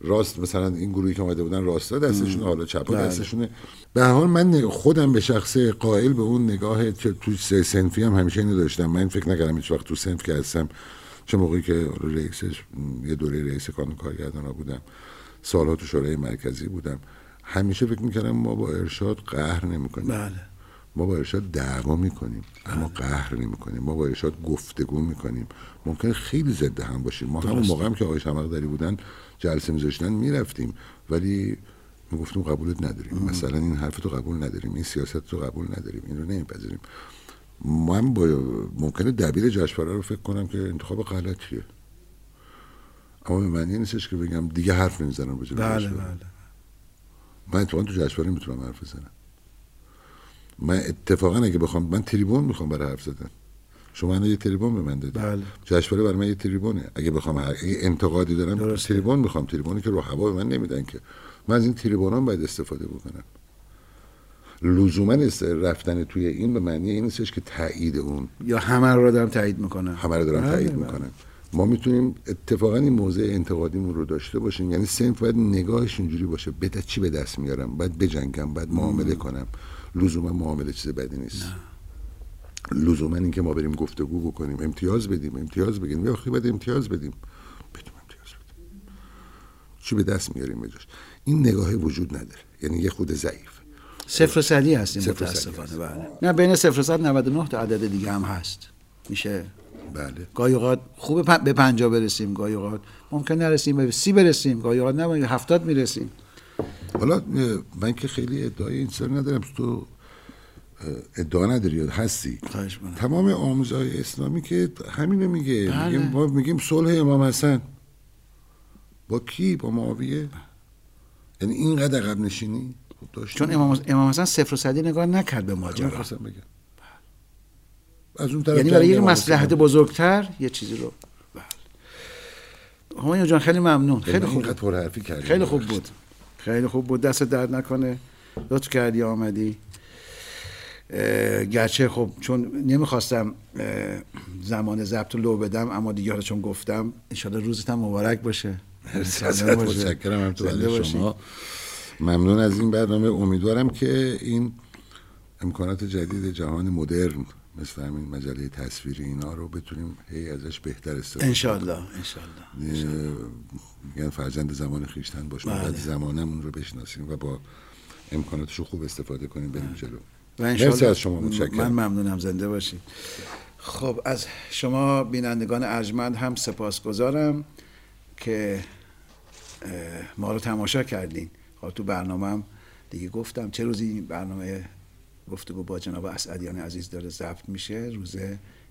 راست مثلا این گروهی که اومده بودن راستا دستشون حالا چپا بله. دستشونه به هر حال من خودم به شخص قائل به اون نگاه که تو سنفی هم همیشه اینو داشتم من فکر نکردم هیچ وقت تو سنف که هستم چه موقعی که رئیس یه دوره رئیس کانون کارگردان بودم سالها تو شورای مرکزی بودم همیشه فکر می‌کردم ما با ارشاد قهر نمی‌کنیم. بله. ما با ارشاد دعوا می‌کنیم اما قهر نمی‌کنیم. ما با ارشاد گفتگو می‌کنیم. ممکن خیلی ضد هم باشیم. ما همون موقع هم که آقای شمقدری بودن جلسه میذاشتن می‌رفتیم. ولی می‌گفتیم قبولت نداریم. مثلا این حرف تو قبول نداریم این سیاست رو قبول نداریم این رو نمیپذیریم. من با ممکنه دبیر جشنواره رو فکر کنم که انتخاب غلطیه اما به معنی نیستش که بگم دیگه حرف نمی‌زنم بله جشنواره. بله من اتفاقا تو جشنواره می‌تونم حرف بزنم. من اتفاقا اگه بخوام من تریبون می‌خوام برای حرف زدن. شما الان یه تریبون به من دادید بله. جشنواره برای من یه تریبونه. اگه بخوام هر- اگه انتقادی دارم درسته. تریبون می‌خوام. تریبونی که رو هوا به من نمیدن که. من از این تریبونام باید استفاده بکنم. لزوما رفتن توی این به معنی این نیستش که تایید اون. یا همه رو دارم تایید می‌کنم همه رو دارن بله، تایید بله. می‌کنن. ما می‌تونیم اتفاقا این موضع انتقادیمون رو داشته باشیم. یعنی سنف باید نگاهش اینجوری باشه. دست- چی به دست میارم؟ باید بجنگم باید معامله کنم. لزوما معامله چیز بدی نیست. لزوما اینکه ما بریم گفتگو بکنیم. امتیاز بدیم امتیاز بگیریم. یا خیلی باید امتیاز بدیم. بدیم امتیاز بدیم. چی به دست میاریم بجاش این نگاه وجود نداره. یعنی یه خود ضعیف. صفر صدی هستیم صفر متاسفانه. بله. نه بین صفر صد 99 تا عدد دیگه هم هست. میشه؟ بله. گاهی اوقات خوب پ- به پنجاه برسیم گاهی اوقات ممکن نرسیم به سی برسیم گاهی اوقات نه به هفتاد می‌رسیم. حالا من که خیلی ادعای این سر ندارم. تو ادعا نداری هستی. تمام آموزهای اسلامی که همینو میگه. بله. میگیم ما میگیم صلح امام حسن. با کی؟ با معاویه؟ یعنی اینقدر عقب نشینی؟ داشتیم. چون امام امام حسن صفر و صدی نگاه نکرد به ماجرا. بگم. از اون طرف یعنی برای یک امام مصلحت. بزرگتر یه چیزی رو. بله. همایون جان خیلی ممنون. خیلی یعنی خوب. بود. کردیم خیلی خوب بود. خیلی خوب بود. دست درد نکنه. لطف کردی آمدی. گرچه خب چون نمی‌خواستم زمان ضبط رو لو بدم اما دیگه حالا چون گفتم انشالله روزت هم مبارک باشه. متشکرم. هم تو. شما ممنون از این برنامه. امیدوارم که این امکانات جدید جهان مدرن مثل همین مجله تصویری اینا رو بتونیم هی ازش بهتر استفاده انشالله انشالله اه، میگن فرزند زمان خیشتن باش بله. باید زمانمون رو بشناسیم و با امکاناتش رو خوب استفاده کنیم بریم جلو. و مرسی انشالله از شما متشکرم. من ممنونم زنده باشید. خب از شما بینندگان ارجمند هم سپاسگزارم که ما رو تماشا کردین. تو برنامه هم دیگه گفتم چه روزی برنامه گفتگو با جناب اسعدیان عزیز داره ضبط میشه؟ روز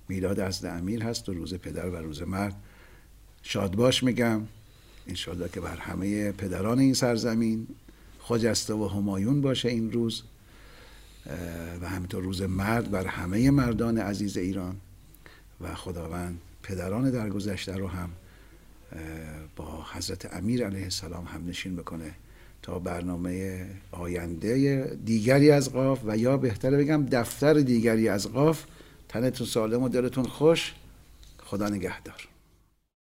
میلاد از امیر هست و روز پدر و روز مرد. شاد باش میگم. انشالله که بر همه پدران این سرزمین خجسته و همایون باشه این روز. و همینطور روز مرد بر همه مردان عزیز ایران. و خداوند پدران درگذشته رو هم با حضرت امیر علیه السلام هم نشین بکنه. تا برنامه آینده دیگری از قاف و یا بهتره بگم دفتر دیگری از قاف. تنتون سالم و دلتون خوش. خدا نگهدار.